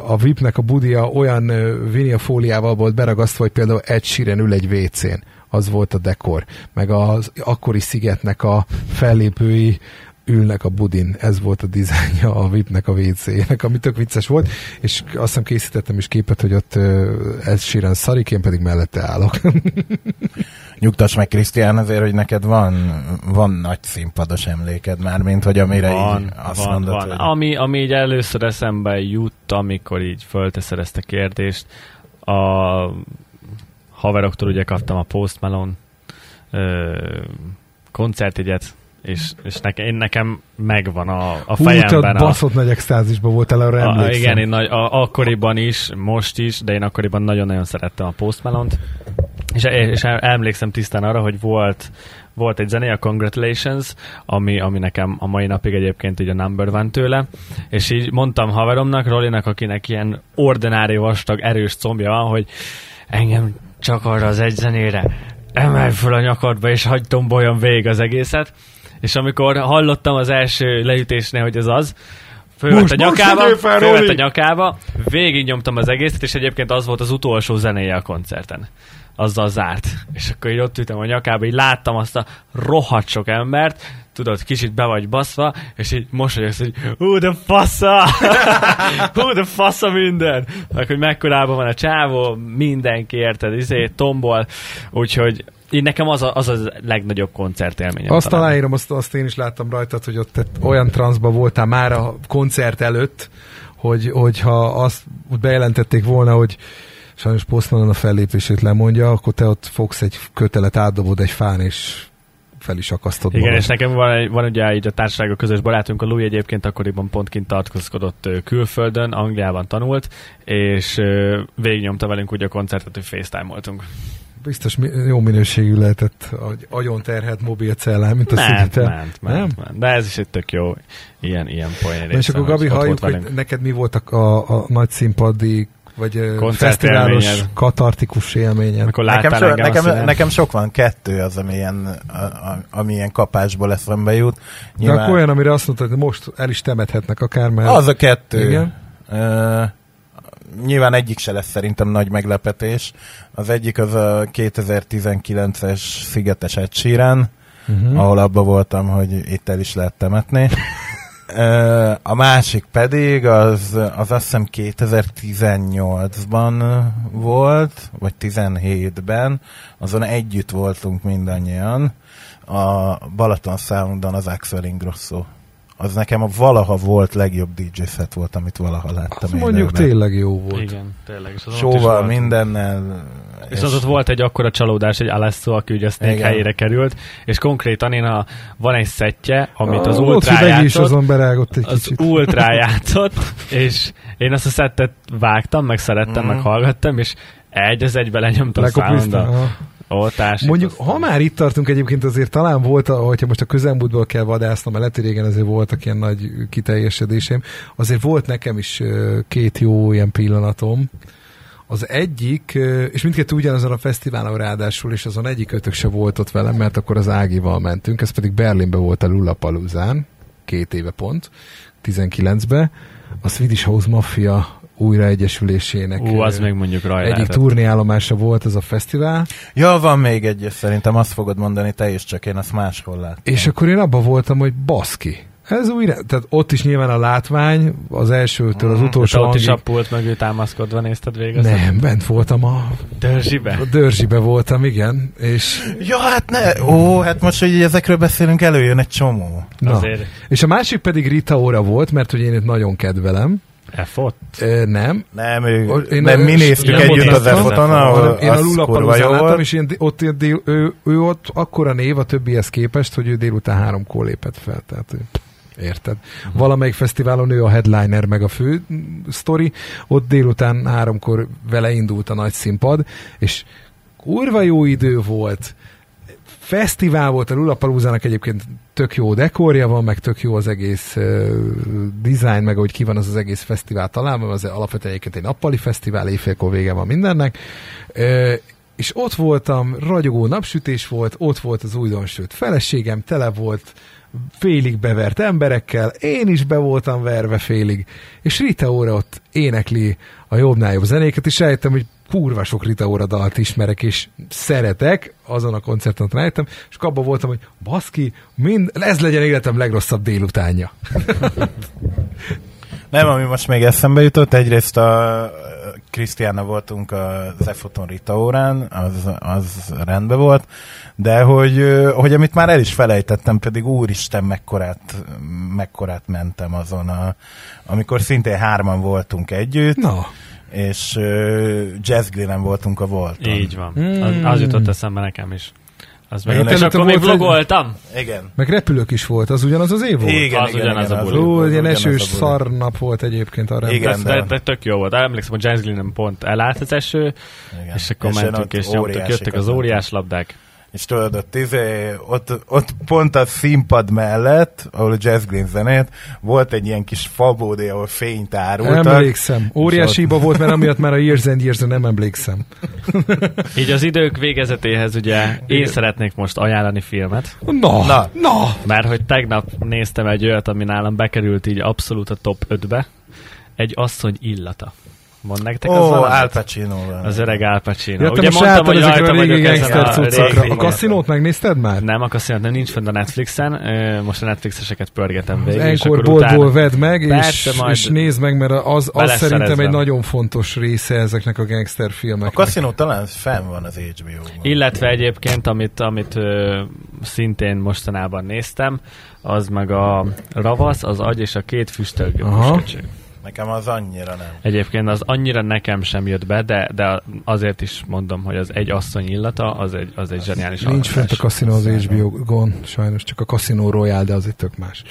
a VIP-nek a budia olyan vinilfóliával volt beragasztva, hogy például egy síren ül egy WC-n. Az volt a dekor. Meg az akkori szigetnek a fellépői ülnek a budin. Ez volt a dizájnja a VIP-nek a WC-nek, ami tök vicces volt, és azt hiszem készítettem is képet, hogy ott ez síren szarik, én pedig mellette állok.
Nyugtass meg, Krisztián, azért, hogy neked van, van nagy színpados emléked már, mint hogy amire
van,
így azt
van,
mondod,
van.
hogy...
Ami, ami így először eszembe jut, amikor így fölteszed ezt a kérdést, a haveroktól ugye kaptam a Post Malone ö, koncertjegyet, és, és neke, én nekem megvan a, a
Hú,
fejemben. a,
baszott nagy extázisban voltál, arra
a,
emlékszem.
igen, én nagy, a, akkoriban is, most is, de én akkoriban nagyon-nagyon szerettem a Post Malone-t. És, és emlékszem tisztán arra, hogy volt, volt egy zené, a Congratulations, ami, ami nekem a mai napig egyébként így a number van tőle, és így mondtam haveromnak, Rolinak, akinek ilyen ordinári vastag, erős combja van, hogy engem csak arra az egy zenére emelj föl a nyakadba, és hagyd tomboljon végig az egészet. És amikor hallottam az első leütésnél, hogy ez az, fölvett
Most-
a nyakába, fölvett a nyakába, végig nyomtam az egészet, és egyébként az volt az utolsó zenéje a koncerten. Azzal zárt. És akkor így ott ültem a nyakába, így láttam azt a rohadt sok embert, tudod, kicsit be vagy baszva, és így mosolyogsz, hogy hú, de fasza! hú, de fasza minden! Meg, hogy mekkorában van a csávó, mindenki érted, izé, tombol, úgyhogy így nekem az a, az, a legnagyobb koncertélményem.
Azt
talán.
aláírom, azt, azt én is láttam rajtad, hogy ott olyan transzba voltál már a koncert előtt, hogy, hogyha azt úgy bejelentették volna, hogy sajnos Postmanon a fellépését lemondja, akkor te ott fogsz egy kötelet, átdobod egy fán, és fel is akasztod
Igen,
magad.
és nekem van, van ugye így a társaságok közös barátunk, a Louis egyébként akkoriban pont kint tartózkodott külföldön, Angliában tanult, és végignyomta velünk ugye a koncertet, hogy FaceTime-oltunk.
Biztos jó minőségű lehetett, agy- agyon terhelt mobil cellán, mint a
Ment, ment, ment, ment. De ez is egy tök jó ilyen, ilyen poén
és akkor
hogy
Gabi, halljuk, hogy
velünk.
neked mi voltak a, a nagy színpadi vagy fesztiválos katartikus élményed.
Amikor
Nekem, so, nekem,
színen.
nekem sok van, kettő az, ami ilyen, a, a, ami ilyen kapásból eszembe jut.
De akkor olyan, amire azt mondtad, hogy most el is temethetnek akár, mert...
Az a kettő.
Igen.
Uh, nyilván egyik se lesz szerintem nagy meglepetés. Az egyik az a 2019-es Szigetes Ed Sheeran,
Uh-huh.
ahol abba voltam, hogy itt el is lehet temetni. A másik pedig az, az azt hiszem 2018-ban volt, vagy 17-ben, azon együtt voltunk mindannyian, a Balaton Soundon az Axel Ingrosso. Az nekem a valaha volt legjobb DJ set volt, amit valaha láttam.
Az mondjuk
élőben.
tényleg jó volt.
Igen, tényleg. És
Sóval,
volt.
mindennel.
És az ott volt egy akkora csalódás, egy Alesso, aki ugye Snake
Igen.
helyére került, és konkrétan én a, van egy szettje, amit az Ultra
is
játszott,
azon berágott egy
az
kicsit.
Ultra játszott, és én azt a szettet vágtam, meg szerettem,
Mhm.
meg hallgattam, és egy az egybe lenyomtam
Lekopizta.
Társít,
Mondjuk, ha már itt tartunk egyébként, azért talán volt, hogyha most a közelmúltból kell vadásznom, mert régen azért voltak ilyen nagy kiteljesedéseim, azért volt nekem is két jó ilyen pillanatom. Az egyik, és mindkettő ugyanazon a fesztiválon ráadásul, és azon egyik ötök se volt ott velem, mert akkor az Ágival mentünk, ez pedig Berlinbe volt a Lullapaluzán, két éve pont, 19-be, a Swedish House Mafia újraegyesülésének
Ú, az még mondjuk raj
egyik
lehetett.
turnéállomása volt ez a fesztivál,
Ja, van még egy, szerintem azt fogod mondani te is, csak én azt máshol láttam.
És akkor én abban voltam, hogy baszki. Ez újra, tehát ott is nyilván a látvány, az elsőtől az
Mhm.
Utolsó
ott is a
hangig.
pult mögül támaszkodva nézted végig?
Nem, bent voltam a,
Dörzsibe?
a dörzsibe voltam, igen, és,
Ja, hát ne, ó, hát most, hogy ezekről beszélünk, előjön egy csomó.
na.
Azért
és a másik pedig Rita Ora volt, mert hogy én őt nagyon kedvelem.
F-ot?
E, nem.
Nem, ő,
Én
nem
nem-
mi néztük
nem
együtt az
néztem.
F-oton,
hanem
ahol
én a
az
Lula
kurva jó
Paluzán láttam, és én ott, ilyen dél, ő, ő, ott akkora név a többihez képest, hogy ő délután háromkor lépett fel. Tehát ő, érted?
Mhm.
Valamelyik fesztiválon ő a headliner, meg a fő sztori, ott délután háromkor vele indult a nagy színpad, és kurva jó idő volt, fesztivál volt, a Lollapalooza-nak egyébként tök jó dekorja van, meg tök jó az egész uh, design, meg hogy ki van az az egész fesztivál találva, az alapvetően egyébként egy nappali fesztivál, éjfélkor vége van mindennek. Uh, és ott voltam, ragyogó napsütés volt, ott volt az újdonsült feleségem, tele volt félig bevert emberekkel, én is be voltam verve félig, és Rita óra ott énekli a jobbnál jobb zenéket, és rájöttem, hogy kurva sok Rita óra dalt ismerek, és szeretek, azon a koncerten rájöttem, és abban voltam, hogy baszki, mind, ez legyen életem legrosszabb délutánja.
Nem, ami most még eszembe jutott, egyrészt a Krisztiána voltunk az Efoton Rita órán, az, az rendben volt, de hogy, hogy amit már el is felejtettem, pedig úristen, mekkorát, mekkorát mentem azon, a, amikor szintén hárman voltunk együtt.
Na
és uh, Jazz Glen voltunk a volt.
Így van. Mm. Az, az jutott eszembe nekem is. Az meg, és akkor még vlogoltam?
Igen.
Meg repülők is volt, az ugyanaz az év volt?
Igen, az igen, ugyanaz igen, a buli.
Ó, ilyen esős szar nap volt egyébként a
Igen, de, de, tök jó volt. Emlékszem, hogy Jazz Glen pont elállt az eső, igen. és akkor és mentünk, és nyomtuk, jöttek az óriás labdák
és tudod, ott, izé, ott, ott pont a színpad mellett, ahol a Jazz Green zenét, volt egy ilyen kis fabódé, ahol fényt árultak.
Emlékszem. Óriási hiba volt, mert amiatt már a Years and Years nem emlékszem.
Így az idők végezetéhez ugye én szeretnék most ajánlani filmet.
Na, na, na.
Mert hogy tegnap néztem egy olyat, ami nálam bekerült így abszolút a top 5-be. Egy asszony illata. Mond nektek
oh, az Al Pacino
Az öreg Al Pacino.
Ja, Ugye most mondtam, hogy rajta a régi gangster cuccokra. A kaszinót megnézted már?
Nem, a kaszinót nem, nincs fenn a Netflixen. Most a Netflixeseket pörgetem végig.
Enkor boltból vedd meg, és, és nézd meg, mert az, az szerintem egy nagyon fontos része ezeknek a gangster filmeknek.
A kaszinó talán fenn van az HBO-ban.
Illetve egyébként, amit, amit ö, szintén mostanában néztem, az meg a Ravasz, az agy és a két füstölgő
Nekem az annyira nem.
Egyébként az annyira nekem sem jött be, de, de azért is mondom, hogy az egy asszony illata, az egy, az egy zseniális
Nincs fent a kaszinó az HBO-gon, sajnos csak a kaszinó Royal, de az egy tök más.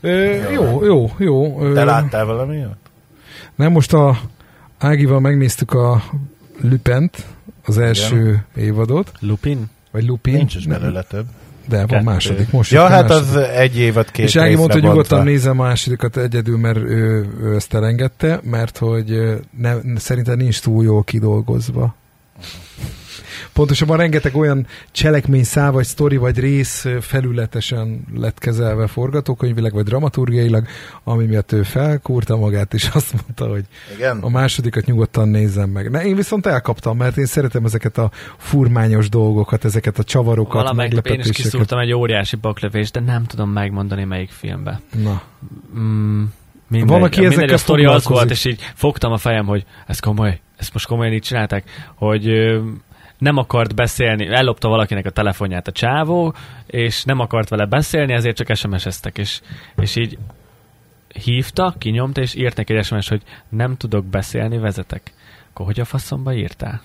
Ö, jó, jó, jó.
Ö, Te láttál valami
Nem, most a Ágival megnéztük a Lupent, az első Igen. évadot.
Lupin?
Vagy Lupin.
Nincs is belőle több.
De van Kettő. második most.
Ja, hát második. az egy évad két
És Ági mondta, hogy nyugodtan nézze a másodikat egyedül, mert ő, ő ezt elengedte, mert hogy ne, szerintem nincs túl jól kidolgozva. Pontosabban rengeteg olyan szá, vagy sztori, vagy rész felületesen lett kezelve forgatókönyvileg, vagy dramaturgiailag, ami miatt ő felkúrta magát, és azt mondta, hogy Igen? a másodikat nyugodtan nézzem meg. Ne, én viszont elkaptam, mert én szeretem ezeket a furmányos dolgokat, ezeket a csavarokat,
Valamelyik én is kiszúrtam egy óriási baklövést, de nem tudom megmondani melyik filmbe.
Na.
Mm, mindegy, Van, aki mindegy, a sztori az volt, és így fogtam a fejem, hogy ez komoly, ezt most komolyan így csinálták, hogy nem akart beszélni, ellopta valakinek a telefonját a csávó, és nem akart vele beszélni, ezért csak SMS-eztek, és, és így hívta, kinyomta, és írt neki egy SMS, hogy nem tudok beszélni, vezetek. Akkor hogy a faszomba írtál?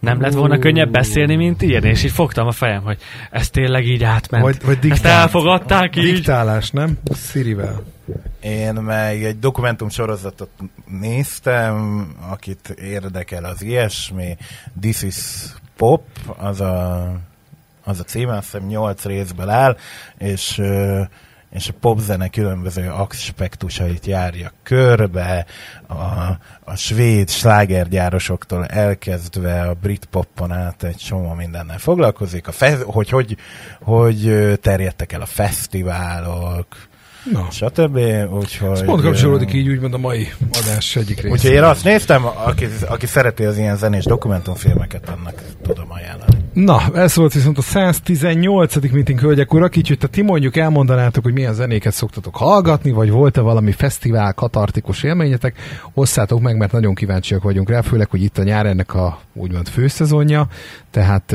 Nem lett volna könnyebb beszélni, mint írni, és így fogtam a fejem, hogy ez tényleg így átment. Vagy, vagy diktál, Ezt elfogadták így.
Diktálás, nem? Sirivel.
Én meg egy dokumentum sorozatot néztem, akit érdekel az ilyesmi. This is Pop, az a, az a címe, azt hiszem 8 részből áll, és és a popzene különböző aspektusait járja körbe, a, a svéd slágergyárosoktól elkezdve a brit poppon át egy csomó mindennel foglalkozik, a fe, hogy, hogy hogy terjedtek el a fesztiválok, Na. stb. Úgyhogy... Ez
pont kapcsolódik így úgymond a mai adás egyik része.
Úgyhogy én azt néztem, aki, aki szereti az ilyen zenés dokumentumfilmeket, annak tudom ajánlani.
Na, ez volt viszont a 118. meeting hölgyek urak, így, hogy ti mondjuk elmondanátok, hogy milyen zenéket szoktatok hallgatni, vagy volt-e valami fesztivál, katartikus élményetek, osszátok meg, mert nagyon kíváncsiak vagyunk rá, főleg, hogy itt a nyár ennek a úgymond főszezonja, tehát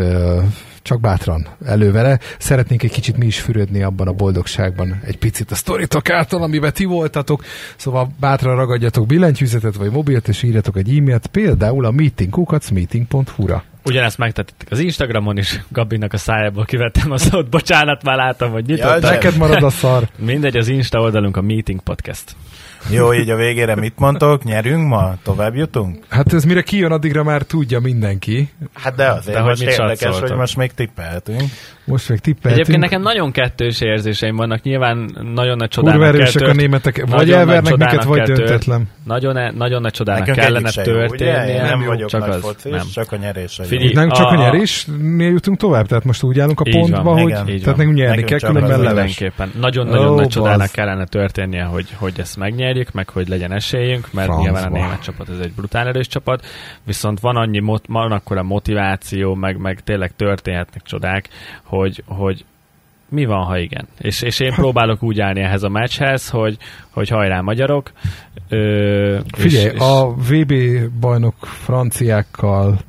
csak bátran elővele. Szeretnénk egy kicsit mi is fürödni abban a boldogságban, egy picit a sztoritok által, amiben ti voltatok, szóval bátran ragadjatok billentyűzetet vagy mobilt, és írjatok egy e-mailt, például a meetingkukacmeeting.hu-ra.
Ugyanezt megtették az Instagramon is, Gabinak a szájából kivettem a szót, bocsánat, már láttam, hogy nyitott.
Ja, neked marad a szar.
Mindegy, az Insta oldalunk a Meeting Podcast.
Jó, így a végére mit mondtok? Nyerünk ma? Tovább jutunk?
Hát ez mire kijön, addigra már tudja mindenki.
Hát de azért
De
most
hogy mit
érdekes, hogy most még tippeltünk.
Most meg tippeltünk.
Egyébként nekem nagyon kettős érzéseim vannak. Nyilván nagyon nagy
Kurva
csodának kell
erősek a németek. Vagy
Nagyon nagy
elvernek minket, vagy döntetlen.
Nagyon, e- nagyon nagy csodának
Nekünk
kellene
se jó, nem
jó,
vagyok
csak
nagy
az,
focis,
nem.
csak a nyerés.
Figyelj,
nem csak a,
a-
nyerésnél jutunk tovább, tehát most úgy állunk a pontba, hogy tehát nekünk nyerni kell, különben leves.
Nagyon-nagyon nagy csodának kellene történnie, hogy, hogy ezt megnyerjük, meg hogy legyen esélyünk, mert
Francba.
nyilván a német csapat ez egy brutál erős csapat, viszont van annyi, van akkora motiváció, meg, meg tényleg történhetnek csodák, hogy, hogy mi van, ha igen. És, és én próbálok úgy állni ehhez a meccshez, hogy, hogy hajrá magyarok. Ö,
Figyelj,
és, és
a VB bajnok franciákkal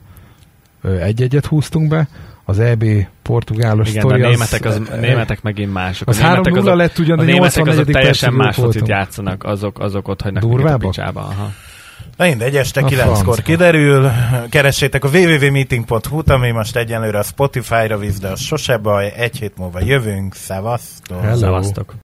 egy-egyet húztunk be, az EB portugálos
igen,
sztori
a németek, az,
az,
németek megint mások.
az
a németek
3-0 lett ugyan,
a németek
84.
azok teljesen más focit játszanak, azok, azok ott hagynak minket a
Durvábbak?
picsába. Aha.
Na mindegy, este
A
9-kor
francba.
kiderül. Keressétek a www.meeting.hu-t, ami most egyenlőre a Spotify-ra visz, de az sose baj. Egy hét múlva jövünk. Szevasztok!
Hello.
Szevasztok.